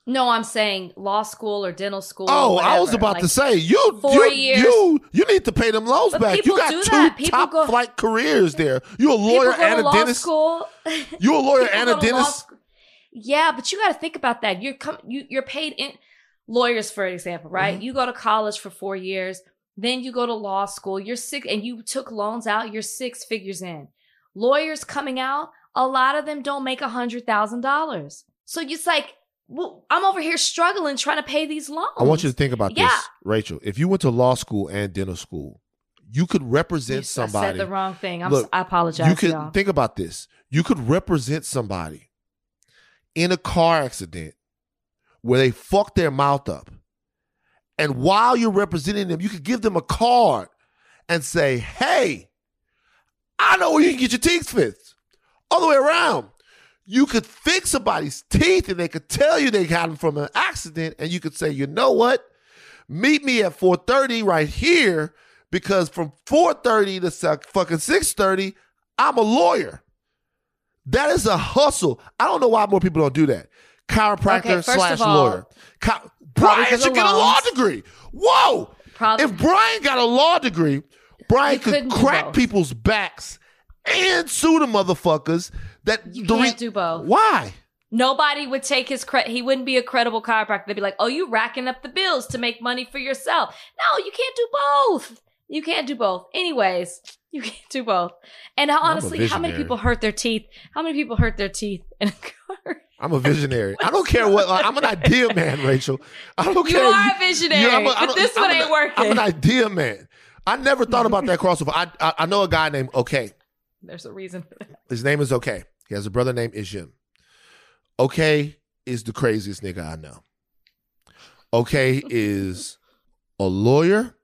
no, I'm saying law school or dental school. Oh, I was about Like, to say you four you, years. you you need to pay them loans But back. You got two that. People top go- flight careers there. You a lawyer and a dentist. School. You a lawyer and a go to law dentist. Yeah, but you got to think about that. You're com- you you're paid in lawyers, for example, right? Mhm. You go to college for four years, then you go to law school. You're six, and you took loans out. You're six figures in. Lawyers coming out, a lot of them don't make a hundred thousand dollars. So it's like, well, I'm over here struggling trying to pay these loans. I want you to think about Yeah. this, Rachel. If you went to law school and dental school, you could represent I somebody. said the wrong thing. I'm, Look, s- I apologize. you could y'all. think about this. You could represent somebody in a car accident where they fucked their mouth up. And while you're representing them, you could give them a card and say, hey, I know where you can get your teeth fixed. All the way around. You could fix somebody's teeth and they could tell you they got them from an accident, and you could say, you know what? Meet me at 4:30 right here because from 4:30 to fucking 6:30, I'm a lawyer. That is a hustle. I don't know why more people don't do that. Chiropractor Okay, slash all, lawyer. Chi- Brian should get a law degree. Whoa! Probably, If Brian got a law degree, Brian could crack people's backs and sue the motherfuckers. That You can't do both. Why? Nobody would take his credit. He wouldn't be a credible chiropractor. They'd be like, "Oh, you racking up the bills to make money for yourself." No, you can't do both. You can't do both. Anyways, you can't do both. And honestly, how many people hurt their teeth? How many people hurt their teeth in a car? I'm a visionary. I don't care what. I'm an idea man, Rachel. I don't You care. are a visionary, Yeah, I'm a- but this I'm one an- ain't working. I'm an idea man. I never thought about that crossover. I, I I know a guy named Okay. There's a reason for that. His name is Okay. He has a brother named Ishim. Okay is the craziest nigga I know. Okay is a lawyer,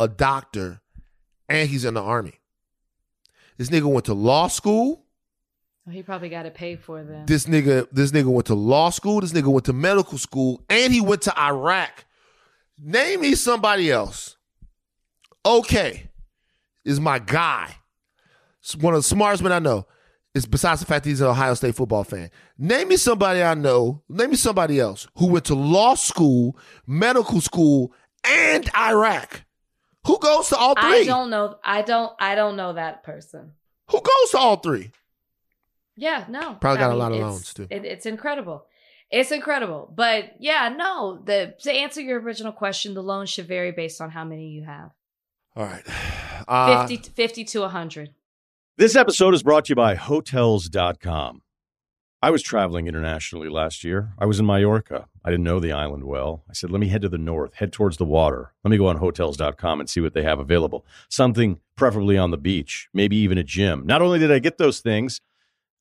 a doctor, and he's in the army. This nigga went to law school. He probably got to pay for them. This nigga, this nigga went to law school. This nigga went to medical school, and he went to Iraq. Name me somebody else. Okay, is my guy. It's one of the smartest men I know. Is besides the fact that he's an Ohio State football fan. Name me somebody I know. Name me somebody else who went to law school, medical school, and Iraq. Who goes to all three? I don't know. I don't. I don't know that person. Who goes to all three? Yeah, no. Probably got a lot of loans, too. It, it's incredible. It's incredible. But yeah, no. The to answer your original question, the loan should vary based on how many you have. All right. Uh, 50, 50 to 100. This episode is brought to you by Hotels.com. I was traveling internationally last year. I was in Mallorca. I didn't know the island well. I said, let me head to the north, head towards the water. Let me go on hotels.com and see what they have available. Something preferably on the beach, maybe even a gym. Not only did I get those things,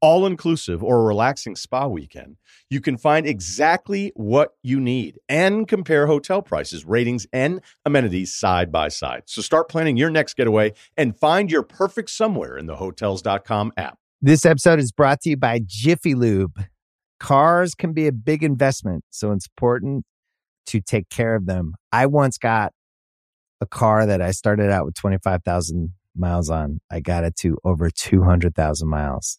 all inclusive or a relaxing spa weekend, you can find exactly what you need and compare hotel prices, ratings, and amenities side by side. So start planning your next getaway and find your perfect somewhere in the hotels.com app. This episode is brought to you by Jiffy Lube. Cars can be a big investment, so it's important to take care of them. I once got a car that I started out with 25,000 miles on. I got it to over 200,000 miles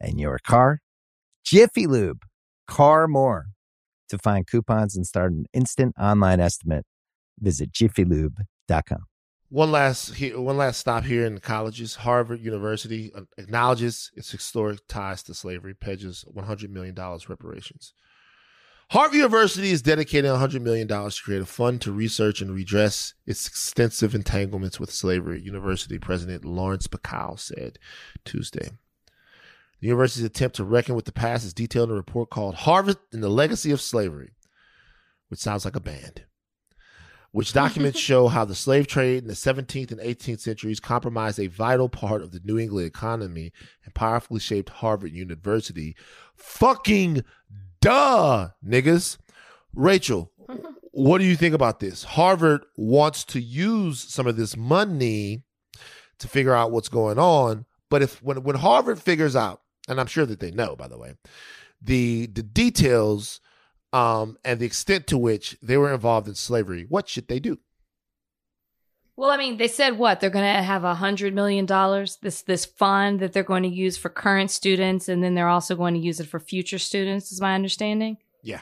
and your car. Jiffy Lube, car more. To find coupons and start an instant online estimate, visit jiffylube.com. One last one last stop here in the colleges. Harvard University uh, acknowledges its historic ties to slavery, pledges $100 million reparations. Harvard University is dedicating $100 million to create a fund to research and redress its extensive entanglements with slavery, University President Lawrence Bacow said Tuesday. The university's attempt to reckon with the past is detailed in a report called Harvard and the Legacy of Slavery, which sounds like a band, which documents show how the slave trade in the 17th and 18th centuries compromised a vital part of the New England economy and powerfully shaped Harvard University. Fucking Duh, niggas. Rachel, what do you think about this? Harvard wants to use some of this money to figure out what's going on, but if when when Harvard figures out, and I'm sure that they know, by the way, the the details um, and the extent to which they were involved in slavery, what should they do? Well, I mean, they said what they're going to have a hundred million dollars this this fund that they're going to use for current students, and then they're also going to use it for future students. Is my understanding? Yeah.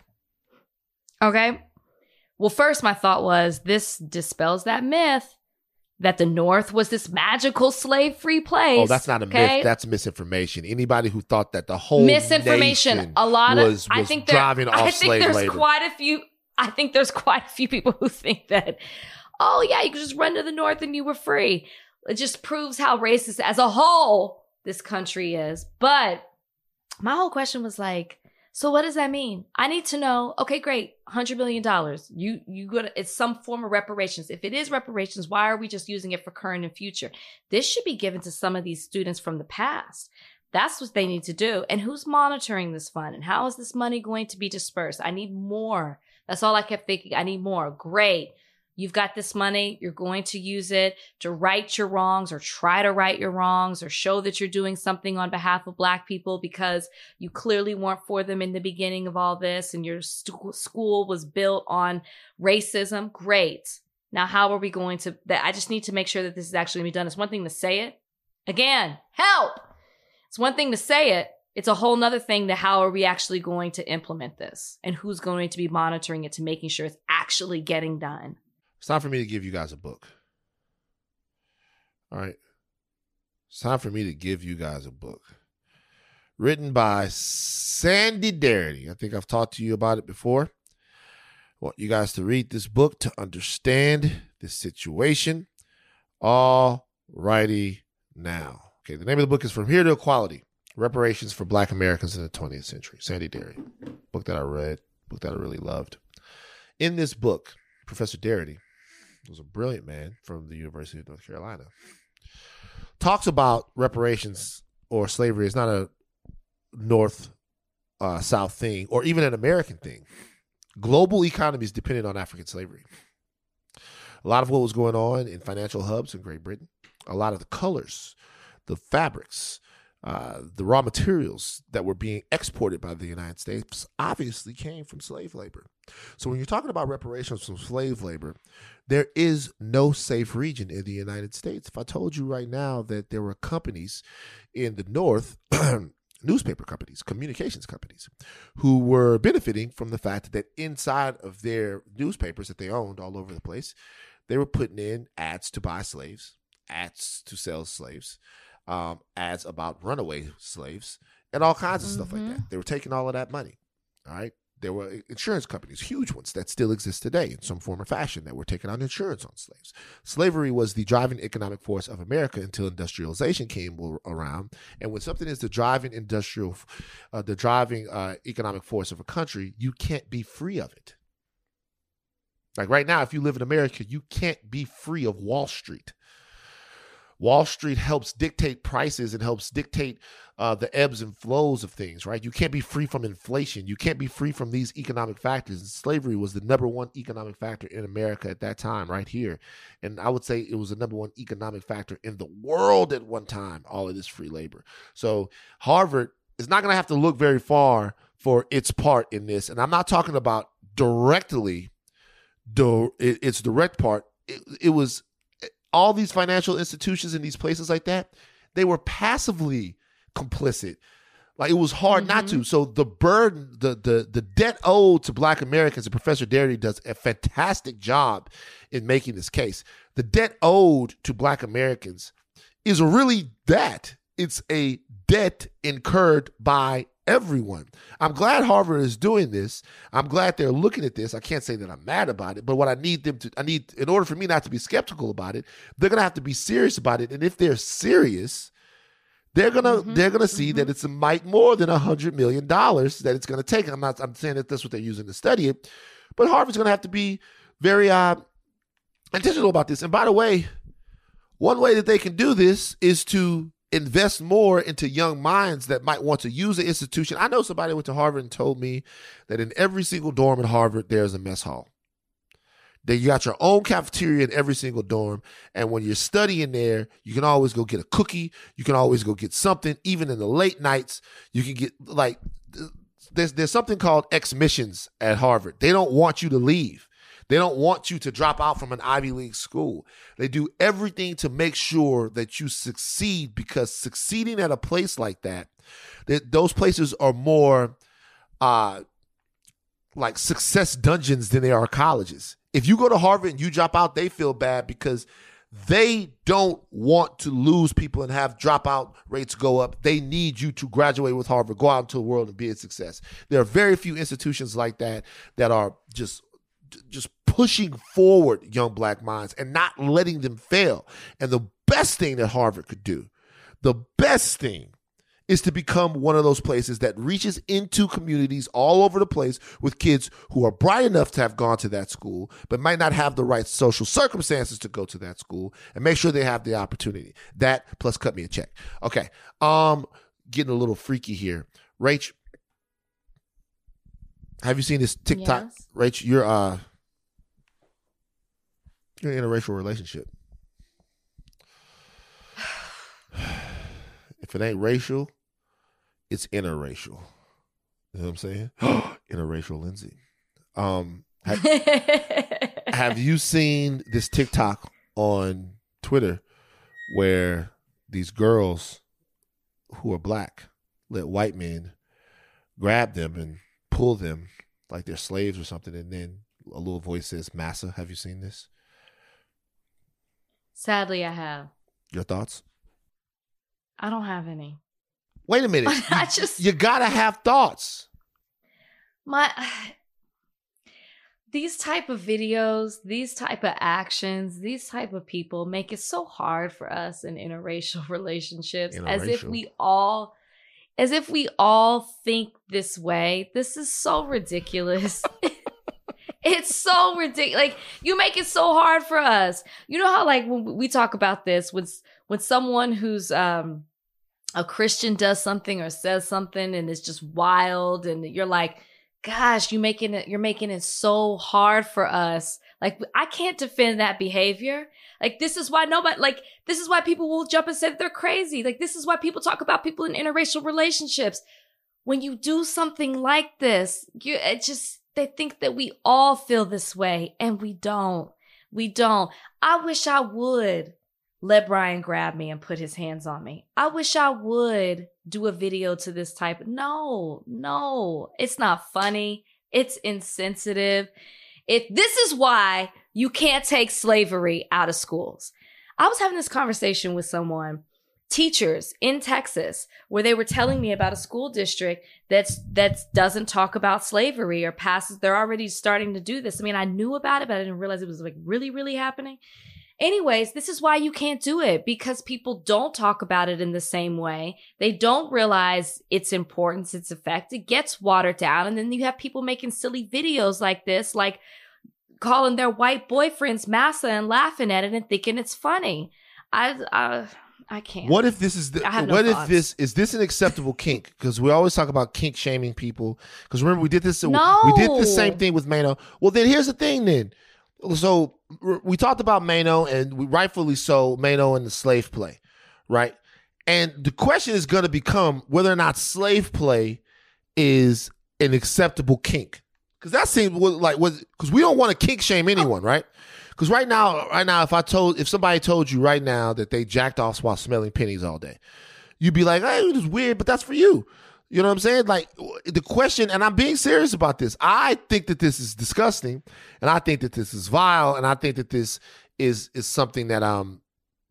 Okay. Well, first, my thought was this dispels that myth that the North was this magical slave free oh, place. Oh, that's not a okay? myth. That's misinformation. Anybody who thought that the whole misinformation, a lot of was, was I think driving off I think slave there's labor. quite a few. I think there's quite a few people who think that oh yeah, you could just run to the north and you were free. It just proves how racist as a whole this country is. But my whole question was like, so what does that mean? I need to know. Okay, great, hundred million dollars. You you gonna it's some form of reparations. If it is reparations, why are we just using it for current and future? This should be given to some of these students from the past. That's what they need to do. And who's monitoring this fund? And how is this money going to be dispersed? I need more. That's all I kept thinking. I need more. Great. You've got this money. You're going to use it to right your wrongs or try to right your wrongs or show that you're doing something on behalf of Black people because you clearly weren't for them in the beginning of all this and your st- school was built on racism. Great. Now, how are we going to? That I just need to make sure that this is actually going to be done. It's one thing to say it. Again, help. It's one thing to say it. It's a whole nother thing to how are we actually going to implement this and who's going to be monitoring it to making sure it's actually getting done. It's time for me to give you guys a book. All right. It's time for me to give you guys a book. Written by Sandy Darity. I think I've talked to you about it before. I want you guys to read this book to understand this situation. All righty now. Okay, the name of the book is From Here to Equality Reparations for Black Americans in the 20th Century. Sandy Darity. Book that I read, book that I really loved. In this book, Professor Darity was a brilliant man from the University of North Carolina. Talks about reparations or slavery is not a North uh, South thing or even an American thing. Global economies depended on African slavery. A lot of what was going on in financial hubs in Great Britain, a lot of the colors, the fabrics, uh, the raw materials that were being exported by the United States obviously came from slave labor. So when you're talking about reparations from slave labor, there is no safe region in the United States. If I told you right now that there were companies in the North, newspaper companies, communications companies, who were benefiting from the fact that inside of their newspapers that they owned all over the place, they were putting in ads to buy slaves, ads to sell slaves, um, ads about runaway slaves, and all kinds of stuff like Mhm. that. They were taking all of that money. All right. There were insurance companies, huge ones that still exist today in some form or fashion, that were taking out insurance on slaves. Slavery was the driving economic force of America until industrialization came around. And when something is the driving industrial, uh, the driving uh, economic force of a country, you can't be free of it. Like right now, if you live in America, you can't be free of Wall Street. Wall Street helps dictate prices and helps dictate uh, the ebbs and flows of things, right? You can't be free from inflation. You can't be free from these economic factors. And slavery was the number one economic factor in America at that time, right here. And I would say it was the number one economic factor in the world at one time, all of this free labor. So Harvard is not going to have to look very far for its part in this. And I'm not talking about directly, do, its direct part. It, it was all these financial institutions in these places like that, they were passively complicit. Like it was hard not to. Mm-hmm. So the burden, the the the debt owed to Black Americans, and Professor Darity does a fantastic job in making this case. The debt owed to Black Americans is really that. It's a debt incurred by everyone. I'm glad Harvard is doing this. I'm glad they're looking at this. I can't say that I'm mad about it, but what I need them to, I need, in order for me not to be skeptical about it, they're going to have to be serious about it. And if they're serious, they're gonna Mhm, they're gonna see that it's a might more than a hundred million dollars that it's gonna take. I'm not I'm saying that that's what they're using to study it, but Harvard's gonna have to be very uh, intentional about this. And by the way, one way that they can do this is to invest more into young minds that might want to use the institution. I know somebody went to Harvard and told me that in every single dorm at Harvard there's a mess hall. That you got your own cafeteria in every single dorm, and when you're studying there, you can always go get a cookie. You can always go get something. Even in the late nights, you can get like there's there's something called ex missions at Harvard. They don't want you to leave. They don't want you to drop out from an Ivy League school. They do everything to make sure that you succeed because succeeding at a place like that, that those places are more uh like success dungeons than they are colleges. If you go to Harvard and you drop out, they feel bad because they don't want to lose people and have dropout rates go up. They need you to graduate with Harvard, go out into the world and be a success. There are very few institutions like that that are just just pushing forward young black minds and not letting them fail. And the best thing that Harvard could do, the best thing is to become one of those places that reaches into communities all over the place with kids who are bright enough to have gone to that school, but might not have the right social circumstances to go to that school and make sure they have the opportunity. That plus cut me a check. Okay. Um, getting a little freaky here. Rach, have you seen this TikTok? Yes. Rach, you're uh you're in a racial relationship. if it ain't racial, it's interracial. You know what I'm saying? interracial Lindsay. Um have, have you seen this TikTok on Twitter where these girls who are black let white men grab them and pull them like they're slaves or something and then a little voice says massa have you seen this? Sadly, I have. your thoughts? I don't have any. wait a minute. I You- just- you gotta have thoughts. My these type of videos, these type of actions, these type of people make it so hard for us in interracial relationships as if we all as if we all think this way. This is so ridiculous. it's so ridiculous. Like you make it so hard for us. You know how like when we talk about this when when someone who's um a Christian does something or says something and it's just wild and you're like gosh, you making it you're making it so hard for us. Like I can't defend that behavior. Like this is why nobody like this is why people will jump and say they're crazy. Like this is why people talk about people in interracial relationships. When you do something like this, you it just they think that we all feel this way and we don't. We don't. I wish I would let Brian grab me and put his hands on me. I wish I would do a video to this type. No, no, it's not funny. It's insensitive. It, this is why you can't take slavery out of schools. I was having this conversation with someone, teachers in Texas, where they were telling me about a school district that's that doesn't talk about slavery or passes. They're already starting to do this. I mean, I knew about it, but I didn't realize it was like really, really happening. Anyways, this is why you can't do it because people don't talk about it in the same way. They don't realize its importance, its effect. It gets watered down. And then you have people making silly videos like this, like calling their white boyfriends massa and laughing at it and thinking it's funny. I, I, I can't. What if this is the, no what if this is this an acceptable kink? Because we always talk about kink shaming people. Because remember we did this. No. We did the same thing with Mano. Well, then here's the thing. Then, so we talked about Mano, and we rightfully so, Mano and the slave play, right? And the question is going to become whether or not slave play is an acceptable kink. Because that seems like was because we don't want to kink shame anyone, right? Because right now, right now, if I told if somebody told you right now that they jacked off while smelling pennies all day, you'd be like, "Hey, it's weird," but that's for you. You know what I'm saying? Like the question, and I'm being serious about this. I think that this is disgusting, and I think that this is vile, and I think that this is is something that um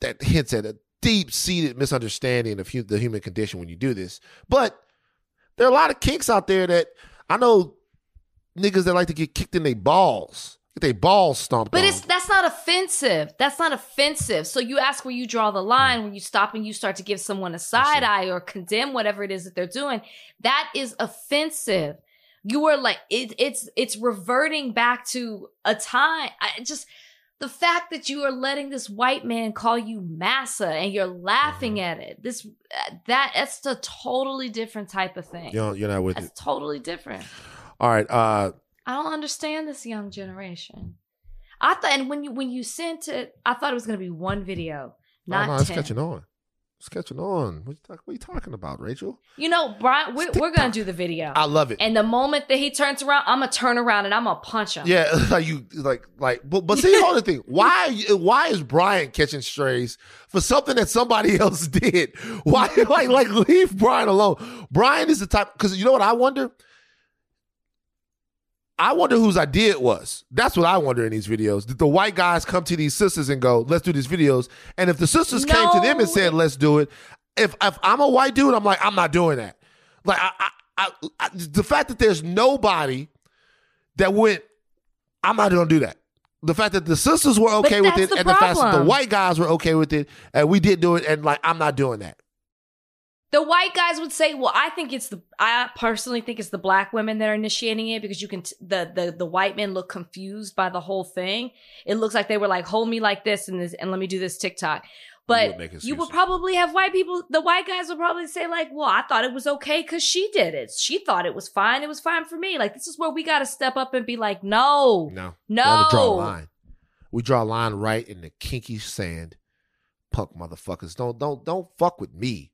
that hints at a deep seated misunderstanding of hu- the human condition when you do this. But there are a lot of kinks out there that I know niggas that like to get kicked in their balls, get their balls stomped But on. it's that's not offensive. That's not offensive. So you ask where you draw the line when you stop and you start to give someone a side eye or condemn whatever it is that they're doing. That is offensive. You are like it, it's it's reverting back to a time. I just the fact that you are letting this white man call you massa and you're laughing at it. This that that's a totally different type of thing. you know, you're not with That's it. totally different. All right. Uh, I don't understand this young generation. I thought, and when you when you sent it, I thought it was going to be one video, not no, no, it's catching on. It's catching on. What you, talk, what you talking about, Rachel? You know, Brian, we're, we're going to do the video, I love it. and the moment that he turns around, I'm gonna turn around and I'm gonna punch him. Yeah, like you like like but but see the other thing. Why why is Brian catching strays for something that somebody else did? Why like like leave Brian alone? Brian is the type because you know what I wonder? I wonder whose idea it was. That's what I wonder in these videos. Did the white guys come to these sisters and go, let's do these videos? And if the sisters came to them and said, let's do it, if if I'm a white dude, I'm like, I'm not doing that. Like I, I, I, the fact that there's nobody that went, I'm not gonna do that. The fact that the sisters were okay with it, the and the fact that the white guys were okay with it, and we did do it, and like I'm not doing that. The white guys would say, "Well, I think it's the I personally think it's the black women that are initiating it because you can t- the the the white men look confused by the whole thing. It looks like they were like, "Hold me like this and this and let me do this TikTok." would But make you would probably have white people. The white guys would probably say like, "Well, I thought it was okay because she did it. She thought it was fine. It was fine for me." Like this is where we got to step up and be like, "No, No, no." we draw a line. We draw a line right in the kinky sand. Punk motherfuckers, don't don't don't fuck with me.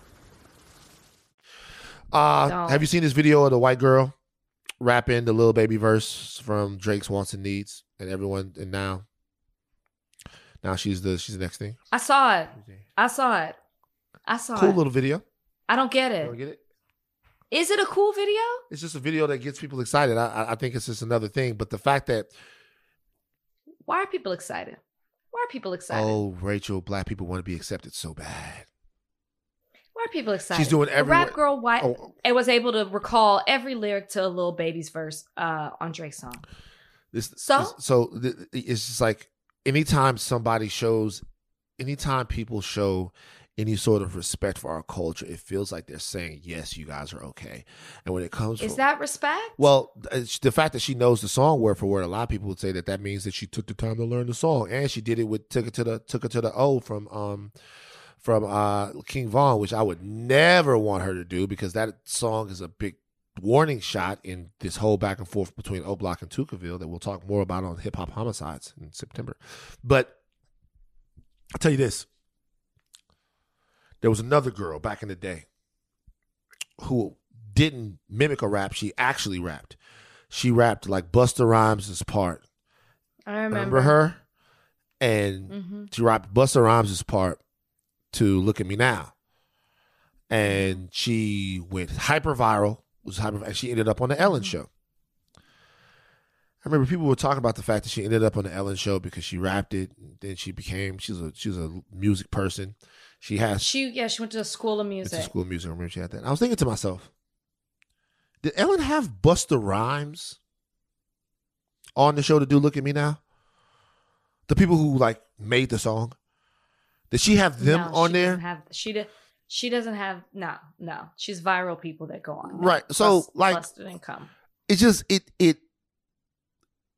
Uh, Don't. have you seen this video of the white girl rapping the Lil Baby verse from Drake's Wants and Needs and everyone and now now she's the she's the next thing. I saw it. I saw it. I saw it. Cool it. little video. I don't get You it. don't get it? Is it a cool video? It's just a video that gets people excited. I- I think it's just another thing. But the fact that Why are people excited? Why are people excited? oh, Rachel, black people want to be accepted so bad. Why are people excited? She's doing everywhere- rap girl white Oh, and was able to recall every lyric to a Lil Baby's verse uh, on Drake's song. This, So? this- so th- it's just like anytime somebody shows, anytime people show any sort of respect for our culture, it feels like they're saying, "Yes, you guys are okay." And when it comes, Is from, that respect? well, the fact that she knows the song word for word, a lot of people would say that that means that she took the time to learn the song, and she did it with took it to the took it to the O from um from uh King Von, which I would never want her to do because that song is a big warning shot in this whole back and forth between O Block and Tukaville that we'll talk more about on Hip Hop Homicides in September. But I'll tell you this. There was another girl back in the day who didn't mimic a rap, she actually rapped. She rapped like Busta Rhymes' part. I remember, Remember her? And hmm she rapped Busta Rhymes' part to Look at Me Now. And she went hyper viral, was hyper and she ended up on the Ellen mm-hmm. show. I remember people were talking about the fact that she ended up on the Ellen show because she rapped it. Then she became she's a she's a music person. She has She yeah, she went to the school of music. a school of music. I remember she had that. I was thinking to myself, did Ellen have Busta Rhymes on the show to do "Look at Me Now"? The people who like made the song, did she have them No, on she there? Doesn't have, she did. She doesn't have no, no. She's viral people that go on. Right, so, Bust- like- busted income. It's just it it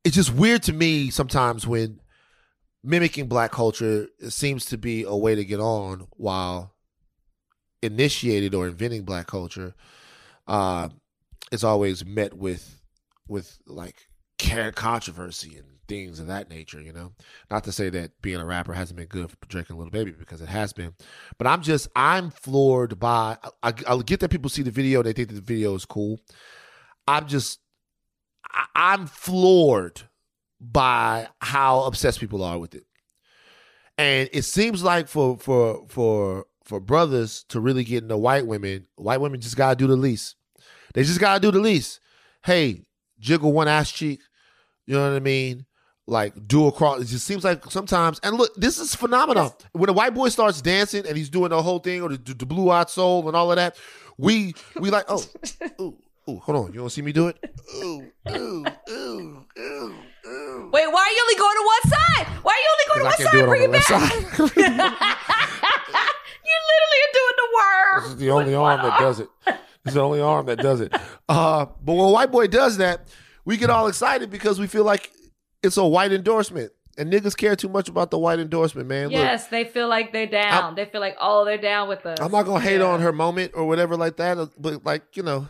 it's just weird to me sometimes when mimicking black culture seems to be a way to get on while initiated or inventing black culture uh it's always met with with like care controversy and things of that nature you know not to say that being a rapper hasn't been good for Drake and Lil Baby because it has been but I'm just I'm floored by I, I get that people see the video they think the video is cool I'm just I, I'm floored by how obsessed people are with it. And it seems like for for for for brothers to really get into white women, white women just gotta do the least. They just gotta do the least. Hey, jiggle one ass cheek. You know what I mean? Like do across. It just seems like sometimes. And look, this is phenomenal. When a white boy starts dancing and he's doing the whole thing, or the, the blue eyed soul and all of that, we we like, oh, ooh, ooh, hold on, you don't see me do it? Ooh, ooh, ooh, ooh, ooh. Wait, why are you only going to one side? Why are you only going to one side? Bring it back. side. you literally are doing the work. This is the only arm that does it. This is the only arm that does it. Uh, but when a white boy does that, we get all excited because we feel like it's a white endorsement. And niggas care too much about the white endorsement, man. Look, Yes, they feel like they're down. they feel like, oh, they're down with us. I'm not gonna hate Yeah. on her moment or whatever like that, uh, but like you know,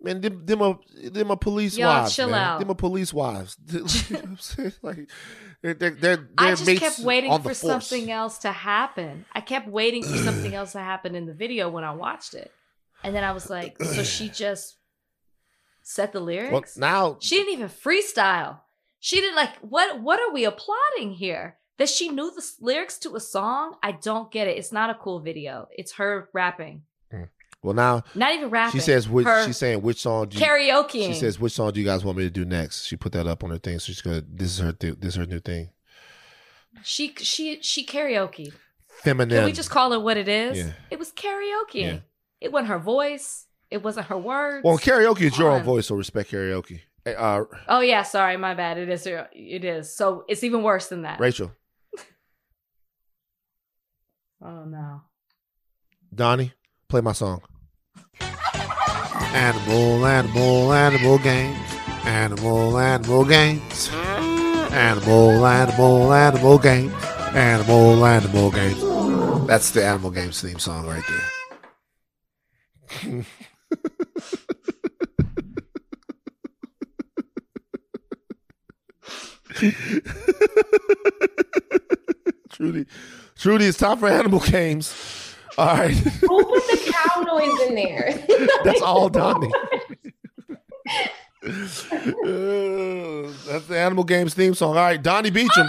man, them, them are them are police Y'all wives, chill man. out. Them are police wives. you know I'm saying? Like they're they're they're, I just kept waiting for something else to happen. I kept waiting for something else to happen in the video when I watched it. And then I was like, so she just set the lyrics? Well, now she didn't even freestyle. She did like what what are we applauding here? That she knew the lyrics to a song? I don't get it. It's not a cool video. It's her rapping. Mm. well now Not even rapping. she says which she's saying which song do you, karaoke. She says, "Which song do you guys want me to do next?" She put that up on her thing. So she's gonna. This is her. Th- this is her new thing. she she she karaoke. Feminine. Can we just call it what it is? Yeah. It was karaoke. Yeah. It wasn't her voice. It wasn't her words. well, karaoke is your own voice, so respect karaoke. Uh, Oh yeah, sorry, my bad. It is. It is. So it's even worse than that. Rachel, Oh no. Donnie, play my song. Animal, animal, animal games. Animal, animal games. Animal, animal, animal games. Animal, animal games. That's the Animal Games theme song right there. Trudy, Trudy, it's time for Animal Games. All right. Who put the cow noise in there? That's all Donnie. Uh, that's the Animal Games theme song. All right, Donnie Beecham.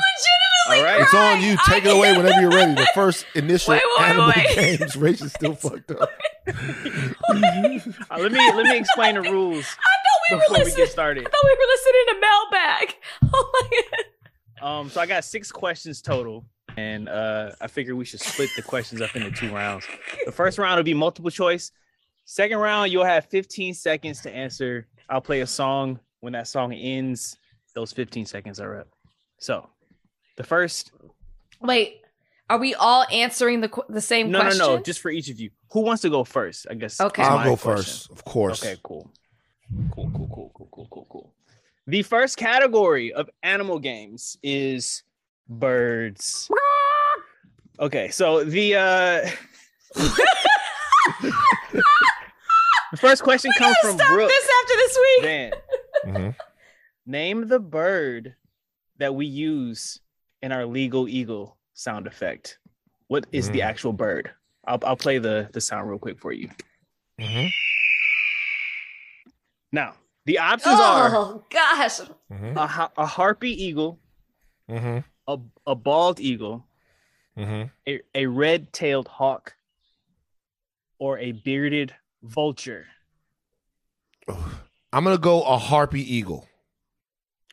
Legitimately Holy. It's on you. Take it away whenever you're ready. The first initial Wait, wait, animal wait. games. Rachel's still fucked up. Uh, let me let me explain the rules I thought we before were we listening. get started. I thought we were listening to mailbag. Oh my god. Um, so I got six questions total, and uh, I figured we should split the questions up into two rounds. The first round will be multiple choice. Second round, you'll have 15 seconds to answer. I'll play a song. When that song ends, those 15 seconds are up. So, the first, Wait, are we all answering the the same no, question? no, no, no. just for each of you. Who wants to go first? I guess. Okay. I'll go question. first, of course. Okay, cool. Cool, cool, cool, cool, cool, cool, cool. The first category of animal games is birds. Okay, so the uh the first question We comes gotta from stop Brooke this after this week. Van. Mhm. Name the bird that we use in our legal eagle sound effect. What is the Mm. actual bird? I'll, I'll play the, the sound real quick for you. Mhm. Now, the options are Oh gosh. Mhm. a, a harpy eagle, Mhm. a, a bald eagle, Mhm. a, a red-tailed hawk, or a bearded vulture. I'm gonna go a harpy eagle.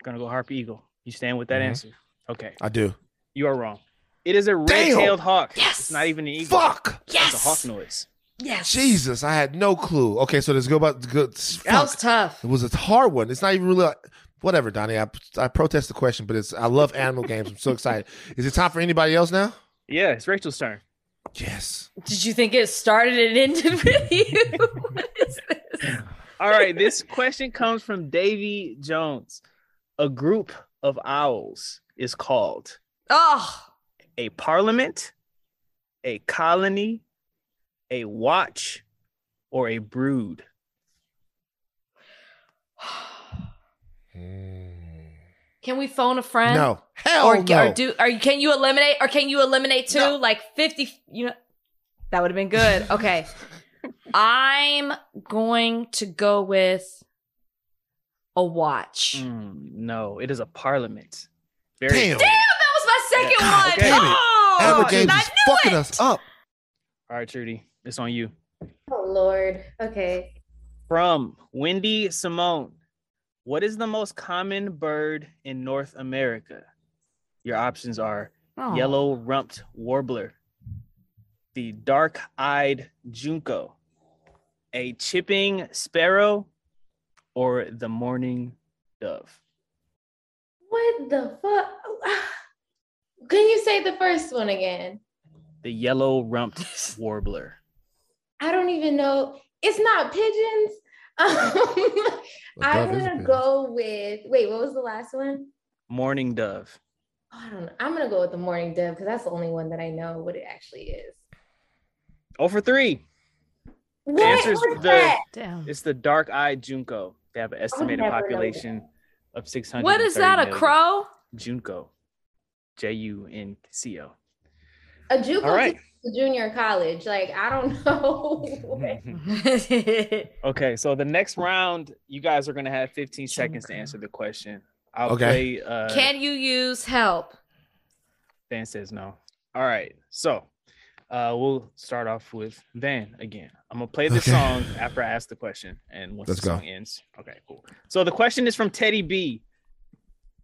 Gonna go harpy eagle. You stand with that Mhm. answer? Okay, I do. you are wrong. It is a red-tailed hawk. Yes. It's not even an eagle. Fuck. Yes. It's a hawk noise. Yes. Jesus, I had no clue. Okay, so let's go about good. That was tough. It was a hard one. It's not even really. Whatever, Donnie. I, I protest the question, but it's. I love animal games. I'm so excited. Is it time for anybody else now? Yeah, it's Rachel's turn. Yes. Did you think it started and ended with you? what is this? All right, this question comes from Davy Jones. A group of owls is called Oh, a parliament, a colony, a watch, or a brood. can we phone a friend? No. Hell or, no. or do? Are you? Can you eliminate? Or can you eliminate two? No. Like fifty? You know, that would have been good. Okay, I'm going to go with a watch. Mm, no, it is a parliament. Very Damn. Damn, that was my second Yeah. one. Okay. Damn it. Oh, Animal and games I is fucking it. us up. All right, Trudy, it's on you. Oh Lord. Okay. From Wendy Simone. What is the most common bird in North America? Your options are Oh. yellow rumped warbler, the dark eyed junco, a chipping sparrow, or the mourning dove. What the fuck? Can you say the first one again? The yellow rumped warbler. I don't even know. It's not pigeons. Um, I'm dove is a gonna go with. Wait, what was the last one? Mourning dove. Oh, I don't know. I'm gonna go with the mourning dove because that's the only one that I know what it actually is. Oh for three. What answer's was the- that? It's the dark eyed junco. They have an estimated never population of 600. What is that? A crow? Junco. J U N C O. A JUCO All right. to junior college. Like I don't know. Okay, so the next round, you guys are gonna have 15 seconds to answer the question. I'll Okay. play. Uh, Can you use help? Van says no. All right, so uh, we'll start off with Van again. I'm gonna play the Okay. song after I ask the question, and once Let's the go. song ends, okay, cool. So the question is from Teddy B.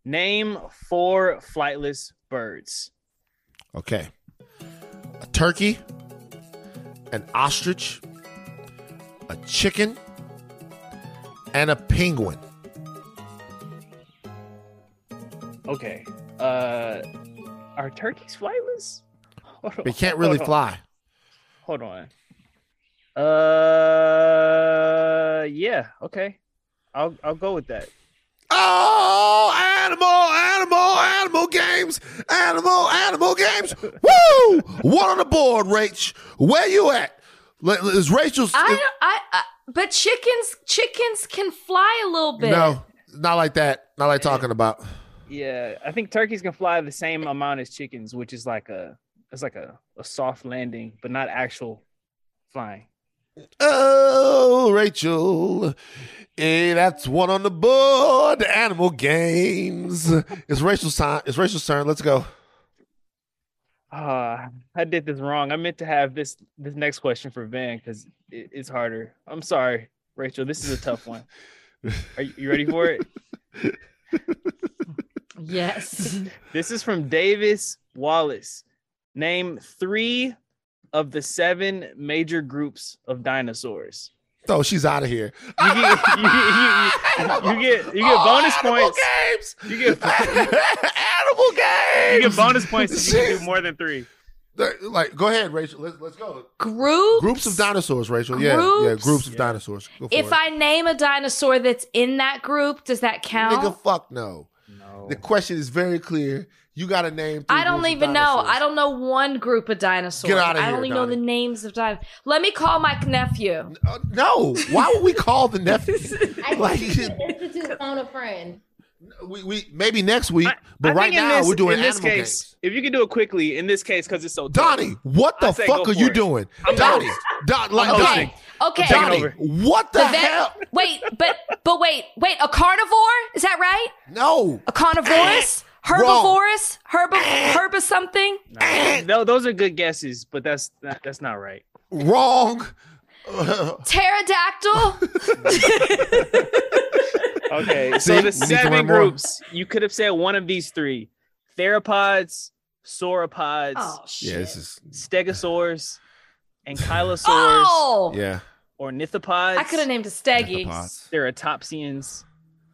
Name four flightless birds. Okay. A turkey, an ostrich, a chicken, and a penguin. Okay. Uh, are turkeys flightless? Hold on, They can't really hold fly. Hold on. Uh, yeah. Okay. I'll I'll go with that. Oh, animal, animal, animal games, animal, animal games. Woo! One on the board, Rach. Where you at? Is Rachel's? I don't. I, I. But chickens, chickens can fly a little bit. no, not like that. Not like talking about. Yeah, I think turkeys can fly the same amount as chickens, which is like a it's like a, a soft landing, but not actual flying. Oh, Rachel. Hey, that's one on the board. Animal games. It's Rachel's time. It's Rachel's turn. Let's go. Uh, I did this wrong. I meant to have this this next question for Van because it, it's harder. I'm sorry, Rachel. This is a tough one. Are you, you ready for it? Yes. This is from Davis Wallace. Name three of the seven major groups of dinosaurs. Oh, she's out of here. You get you, you, you, you get you get bonus Oh, animal points. Games. You get animal games. you get bonus points if you can do more than three. Like, go ahead, Rachel. Let's let's go. Groups. Groups of dinosaurs, Rachel. Yeah, yeah. Groups? Groups of dinosaurs. Go for If it. I name a dinosaur that's in that group, does that count? nigga, fuck no. No. The question is very clear. You got a name. three I don't groups of even know. I don't know one group of dinosaurs. Get outta I here, only know the names of dinosaurs. Let me call my nephew. Uh, no, why would we call the nephew? I Like- think you should institute phone a friend. we, we maybe next week, I- but I right think in now this- we're doing in this animal case. games. If you can do it quickly, in this case, because it's so tough. Donnie, what the I say fuck go are for you it. doing, I'm Donnie? host. Don, like I'm Donnie, hosting. Okay. Taking Donnie, over. what the, The vet- hell? Wait, but but wait, wait. A carnivore? Is that right? No, A carnivorous? Herbivorous? Herb herb something? No, tho- those are good guesses, but that's not, that's not right. wrong. Pterodactyl? Okay, so we the need to learn seven more. groups, you could have said one of these three: theropods, sauropods, Oh shit. yeah, this is stegosaurs, ankylosaurs, Oh! yeah. Ornithopods. I could have named a steggy. Methopods. Ceratopsians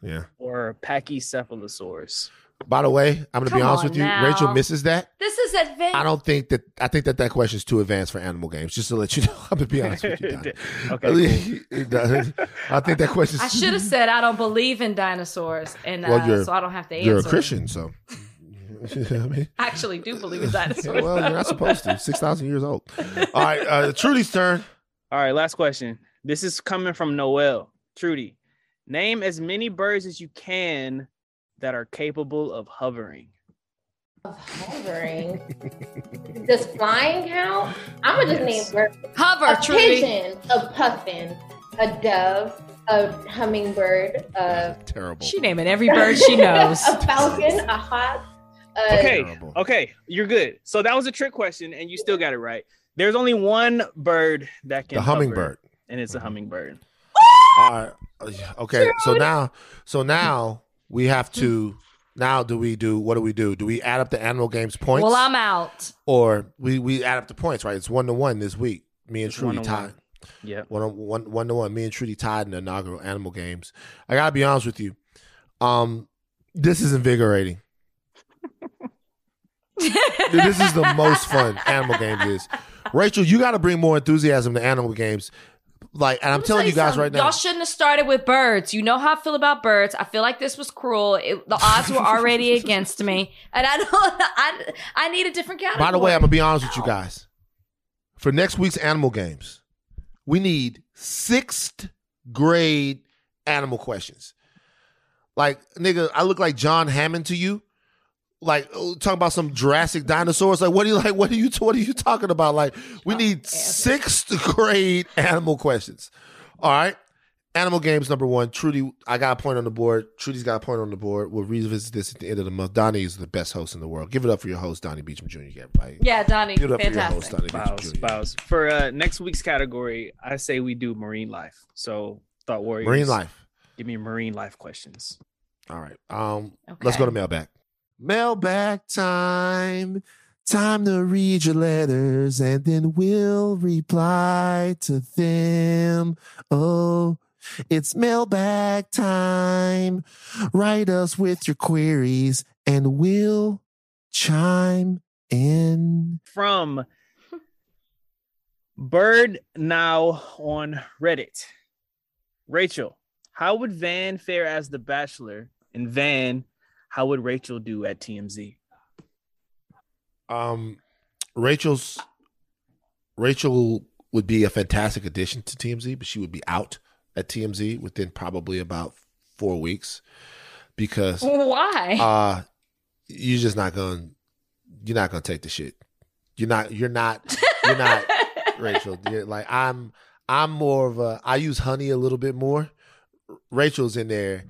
Yeah. or pachycephalosaurs. By the way, I'm gonna be honest with you. now. Rachel misses that. This is advanced. I don't think that. I think that that question is too advanced for animal games. Just to let you know, I'm gonna be honest with you. Okay, I think that question. I should have said I don't believe in dinosaurs, and uh, Well, you're- so I don't have to answer. You're a. Christian, so. You know I mean, I actually do believe in Yeah, dinosaurs. well, you're not supposed to. Six thousand years old. All right, uh, Trudy's turn. All right, last question. This is coming from Noel. Trudy, name as many birds as you can that are capable of hovering. Of hovering. Does flying count? I'm gonna just name birds. Hover, A Trudy. pigeon, a puffin, a dove, a hummingbird, a, Terrible. She naming every bird she knows. a falcon, a hawk. A, Okay, Terrible. okay, you're good. So that was a trick question, and you still got it right. There's only one bird that can The hover, hummingbird. and it's a mm-hmm. hummingbird. All right. Uh, okay. So now, so now we have to. Now, do we do what do we do? Do we add up the animal games points, Well, I'm out. or we we add up the points? Right. It's one to one this week. Me and Trudy tied. Yeah. Yep. One, on, one one to one. Me and Trudy tied in the inaugural animal games. I gotta be honest with you. Um, this is invigorating. this is the most fun animal games is. Rachel, you got to bring more enthusiasm to animal games. Like, and I'm telling tell you guys something. right now. Y'all shouldn't have started with birds. You know how I feel about birds. I feel like this was cruel. It, the odds were already against me, and I don't. I I need a different category. By the way, I'm gonna be honest with you guys. For next week's animal games, we need sixth grade animal questions. Like, nigga, I look like John Hammond to you. Like, oh, talking about some Jurassic dinosaurs. Like, what are you like? What are you? What are you talking about? Like, we need sixth grade animal questions. All right. Animal games number one. Trudy, I got a point on the board. Trudy's got a point on the board. We'll revisit this at the end of the month. Donnie is the best host in the world. Give it up for your host, Donnie Beecham Jr. Everybody. yeah, Donnie, Give it up for your host, fantastic. Donnie Beecham Bows, Jr. bows. For uh, next week's category, I say we do marine life. So thought warriors. Marine life. Give me marine life questions. All right. Um, Okay. let's go to mailbag. Mailbag time. Time to read your letters and then we'll reply to them. Oh, it's mailbag time. Write us with your queries and we'll chime in. From Bird Now on Reddit. Rachel, how would Van fare as the Bachelor? And Van, how would Rachel do at TMZ? Um, Rachel's Rachel would be a fantastic addition to TMZ, but she would be out at TMZ within probably about four weeks because Why? uh you're just not gonna you're not gonna take the shit. You're not you're not you're not Rachel. You're like I'm I'm more of a I use honey a little bit more. Rachel's in there.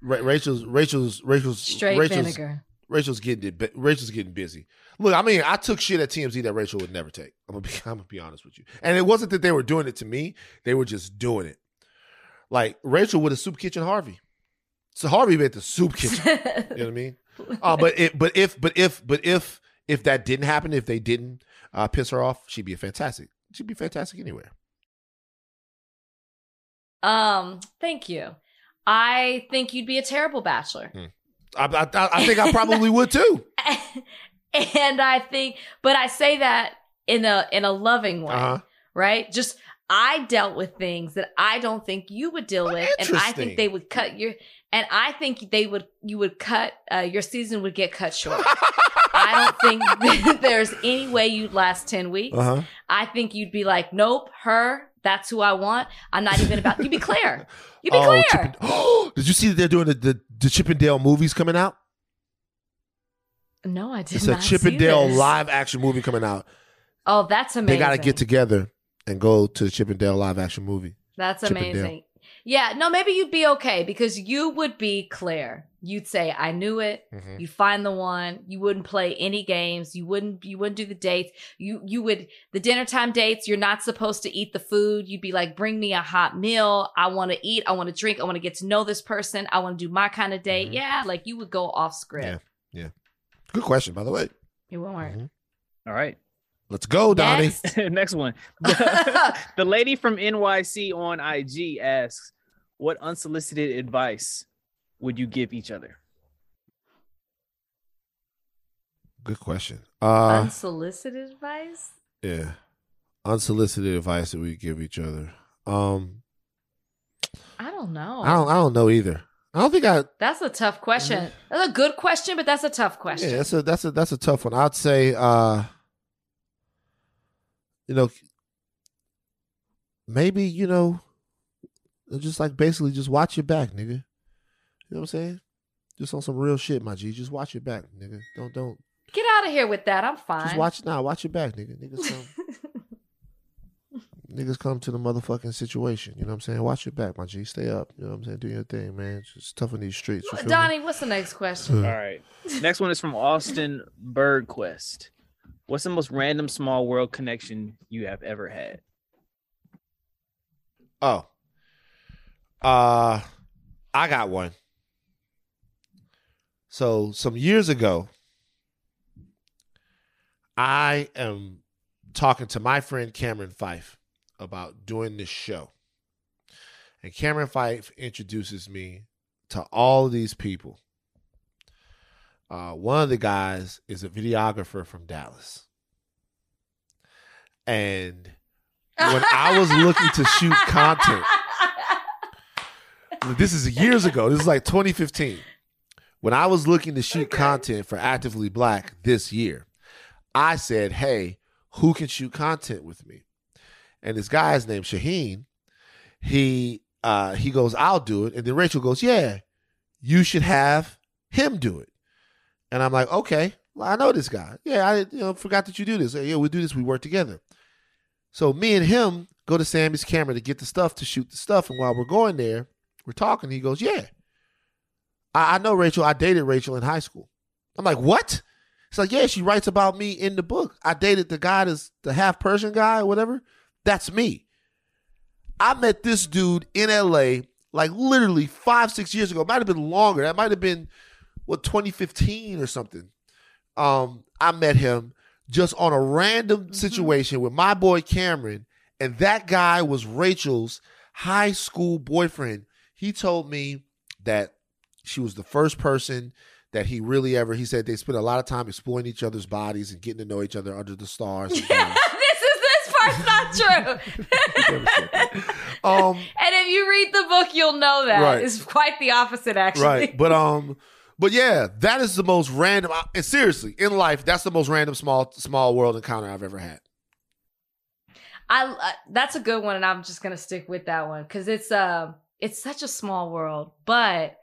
Ra- Rachel's Rachel's Rachel's Straight Rachel's vinegar. Rachel's getting it. Rachel's getting busy. Look, I mean, I took shit at TMZ that Rachel would never take. I'm gonna be, I'm gonna be honest with you. And it wasn't that they were doing it to me; they were just doing it. Like Rachel with a soup kitchen Harvey. So Harvey made the soup kitchen. you know what I mean? Uh, but it, but if, but if, but if, if that didn't happen, if they didn't uh, piss her off, she'd be a fantastic. She'd be fantastic anywhere. Um, thank you. I think you'd be a terrible bachelor. Hmm. I, I, I think I probably would too. and I think, but I say that in a in a loving way, uh-huh. right? Just I dealt with things that I don't think you would deal with, and I think they would cut your, and I think they would you would cut uh, your season would get cut short. I don't think there's any way you'd last ten weeks. Uh-huh. I think you'd be like, nope, her. That's who I want. I'm not even about. You'd be Claire. You'd be oh, Claire. Chippen- did you see that they're doing the, the, the Chippendale movies coming out? No, I did it's not. It's a Chippendale live action movie coming out. Oh, that's amazing. They got to get together and go to the Chippendale live action movie. That's amazing. Yeah, no, maybe you'd be okay because you would be Claire. You'd say, "I knew it." Mm-hmm. You'd find the one. You wouldn't play any games. You wouldn't. You wouldn't do the dates. You you would the dinner time dates. You're not supposed to eat the food. You'd be like, "Bring me a hot meal. I want to eat. I want to drink. I want to get to know this person. I want to do my kind of date." Mm-hmm. Yeah, like you would go off script. Yeah, yeah. Good question, by the way. You won't. Mm-hmm. All right. Let's go, Donnie. Next, Next one. The, the lady from NYC on IG asks, "What unsolicited advice would you give each other?" Good question. Uh, unsolicited advice. Yeah, unsolicited advice that we give each other. Um, I don't know. I don't. I don't know either. I don't think I. That's a tough question. Mm-hmm. That's a good question, but that's a tough question. Yeah, that's a that's a that's a tough one. I'd say, uh you know, maybe you know, just like basically just watch your back, nigga. You know what I'm saying? Just on some real shit, my G. Just watch your back, nigga. Don't don't get out of here with that. I'm fine. Just watch now. Nah, watch your back, nigga. Niggas come. niggas come to the motherfucking situation. You know what I'm saying? Watch your back, my G. Stay up. You know what I'm saying? Do your thing, man. Just tough in these streets. Donnie, me? what's the next question? All right. Next one is from Austin Birdquest. What's the most random small world connection you have ever had? Oh. Uh I got one. So some years ago, I am talking to my friend Cameron Fife about doing this show. And Cameron Fife introduces me to all these people. Uh, one of the guys is a videographer from Dallas. And when I was looking to shoot content, this is years ago. This is like 2015. When I was looking to shoot okay. content for Actively Black this year, I said, Hey, who can shoot content with me? And this guy's named Shaheen. He uh, he goes, I'll do it. And then Rachel goes, Yeah, you should have him do it. And I'm like, okay, well, I know this guy. Yeah, I you know forgot that you do this. Yeah, we do this. We work together. So me and him go to Samy's Camera to get the stuff to shoot the stuff. And while we're going there, we're talking. He goes, "Yeah, I, I know Rachel. I dated Rachel in high school." I'm like, "What?" It's like, "Yeah, she writes about me in the book. I dated the guy that's the half Persian guy or whatever. That's me." I met this dude in LA like literally five, six years ago. It might have been longer. That might have been what 2015 or something. Um, I met him just on a random mm-hmm. situation with my boy Cameron, and that guy was Rachel's high school boyfriend. He told me that she was the first person that he really ever. He said they spent a lot of time exploring each other's bodies and getting to know each other under the stars. this is this part's not true. um, and if you read the book, you'll know that right. it's quite the opposite, actually. Right, but um. But yeah, that is the most random. And seriously, in life, that's the most random small small world encounter I've ever had. I uh, that's a good one, and I'm just gonna stick with that one because it's uh it's such a small world, but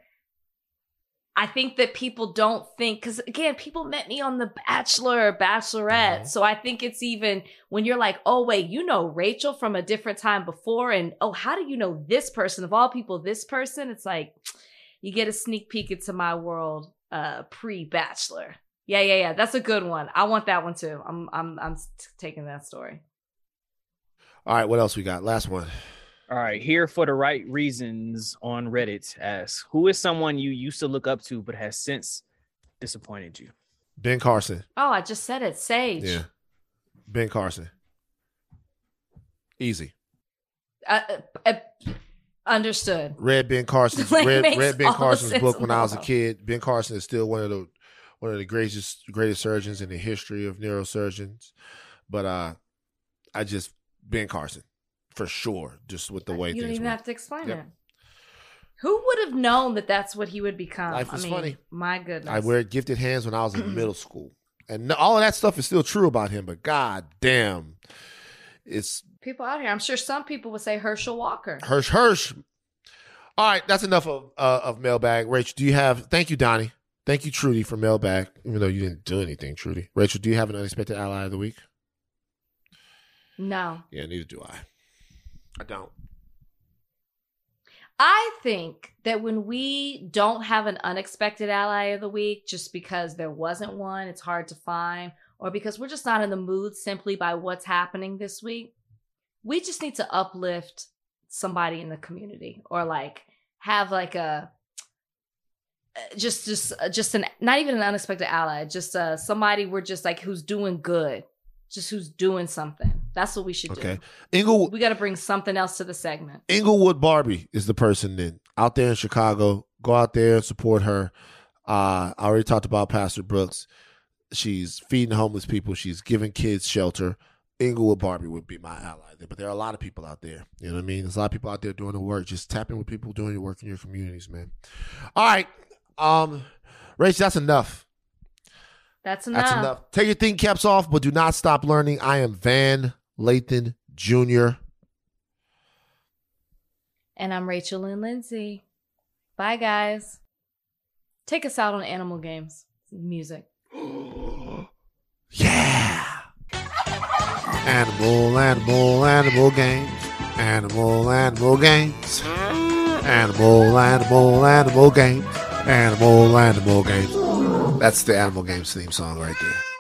I think that people don't think because again, people met me on The Bachelor or Bachelorette, mm-hmm. so I think it's even when you're like, oh wait, you know Rachel from a different time before, and oh, how do you know this person of all people, this person? It's like you get a sneak peek into my world uh pre-bachelor. Yeah, yeah, yeah. That's a good one. I want that one too. I'm I'm I'm taking that story. All right, what else we got? Last one. All right, here for the right reasons on Reddit asks, who is someone you used to look up to but has since disappointed you? Ben Carson. Oh, I just said it. Sage. Yeah. Ben Carson. Easy. Uh, uh, uh, understood. Read Ben Carson's Like, read, read Ben Carson's book when I was a kid. Ben Carson is still one of the one of the greatest greatest surgeons in the history of neurosurgeons. But uh I just Ben Carson for sure, just with the way things. you don't even have to explain Yep. it. Who would have known that that's what he would become? Life I is mean, funny. My goodness. I wear gifted hands when I was in middle school, and all of that stuff is still true about him. But god damn, it's people out here. I'm sure some people would say Herschel Walker. Hirsch Hirsch. All right, that's enough of uh, of mailbag. Rachel, do you have? Thank you, Donnie. Thank you, Trudy, for mailbag. Even though you didn't do anything, Trudy. Rachel, do you have an unexpected ally of the week? No. Yeah, neither do I. I don't. I think that when we don't have an unexpected ally of the week, just because there wasn't one, it's hard to find, or because we're just not in the mood simply by what's happening this week, we just need to uplift somebody in the community or like have like a uh, just just uh, just an not even an unexpected ally just uh somebody we're just like who's doing good just who's doing something that's what we should Okay. do Englewood, we got to bring something else to the segment Englewood Barbie is the person then out there in Chicago. Go out there and support her. Uh, I already talked about Pastor Brooks. She's feeding homeless people. She's giving kids shelter. Englewood Barbie would be my ally there, but there are a lot of people out there. You know what I mean? There's a lot of people out there doing the work. Just tapping with people doing your work in your communities, man. All right, um, Rach, that's enough. that's enough, That's enough. Take your thinking caps off, but do not stop learning. I am Van Lathan Jr. and i'm rachel and lindsay bye guys take us out on animal games music Yeah. Animal, animal, animal games. Animal, animal games. Animal, animal, animal games. Animal, animal games. That's the Animal Games theme song right there.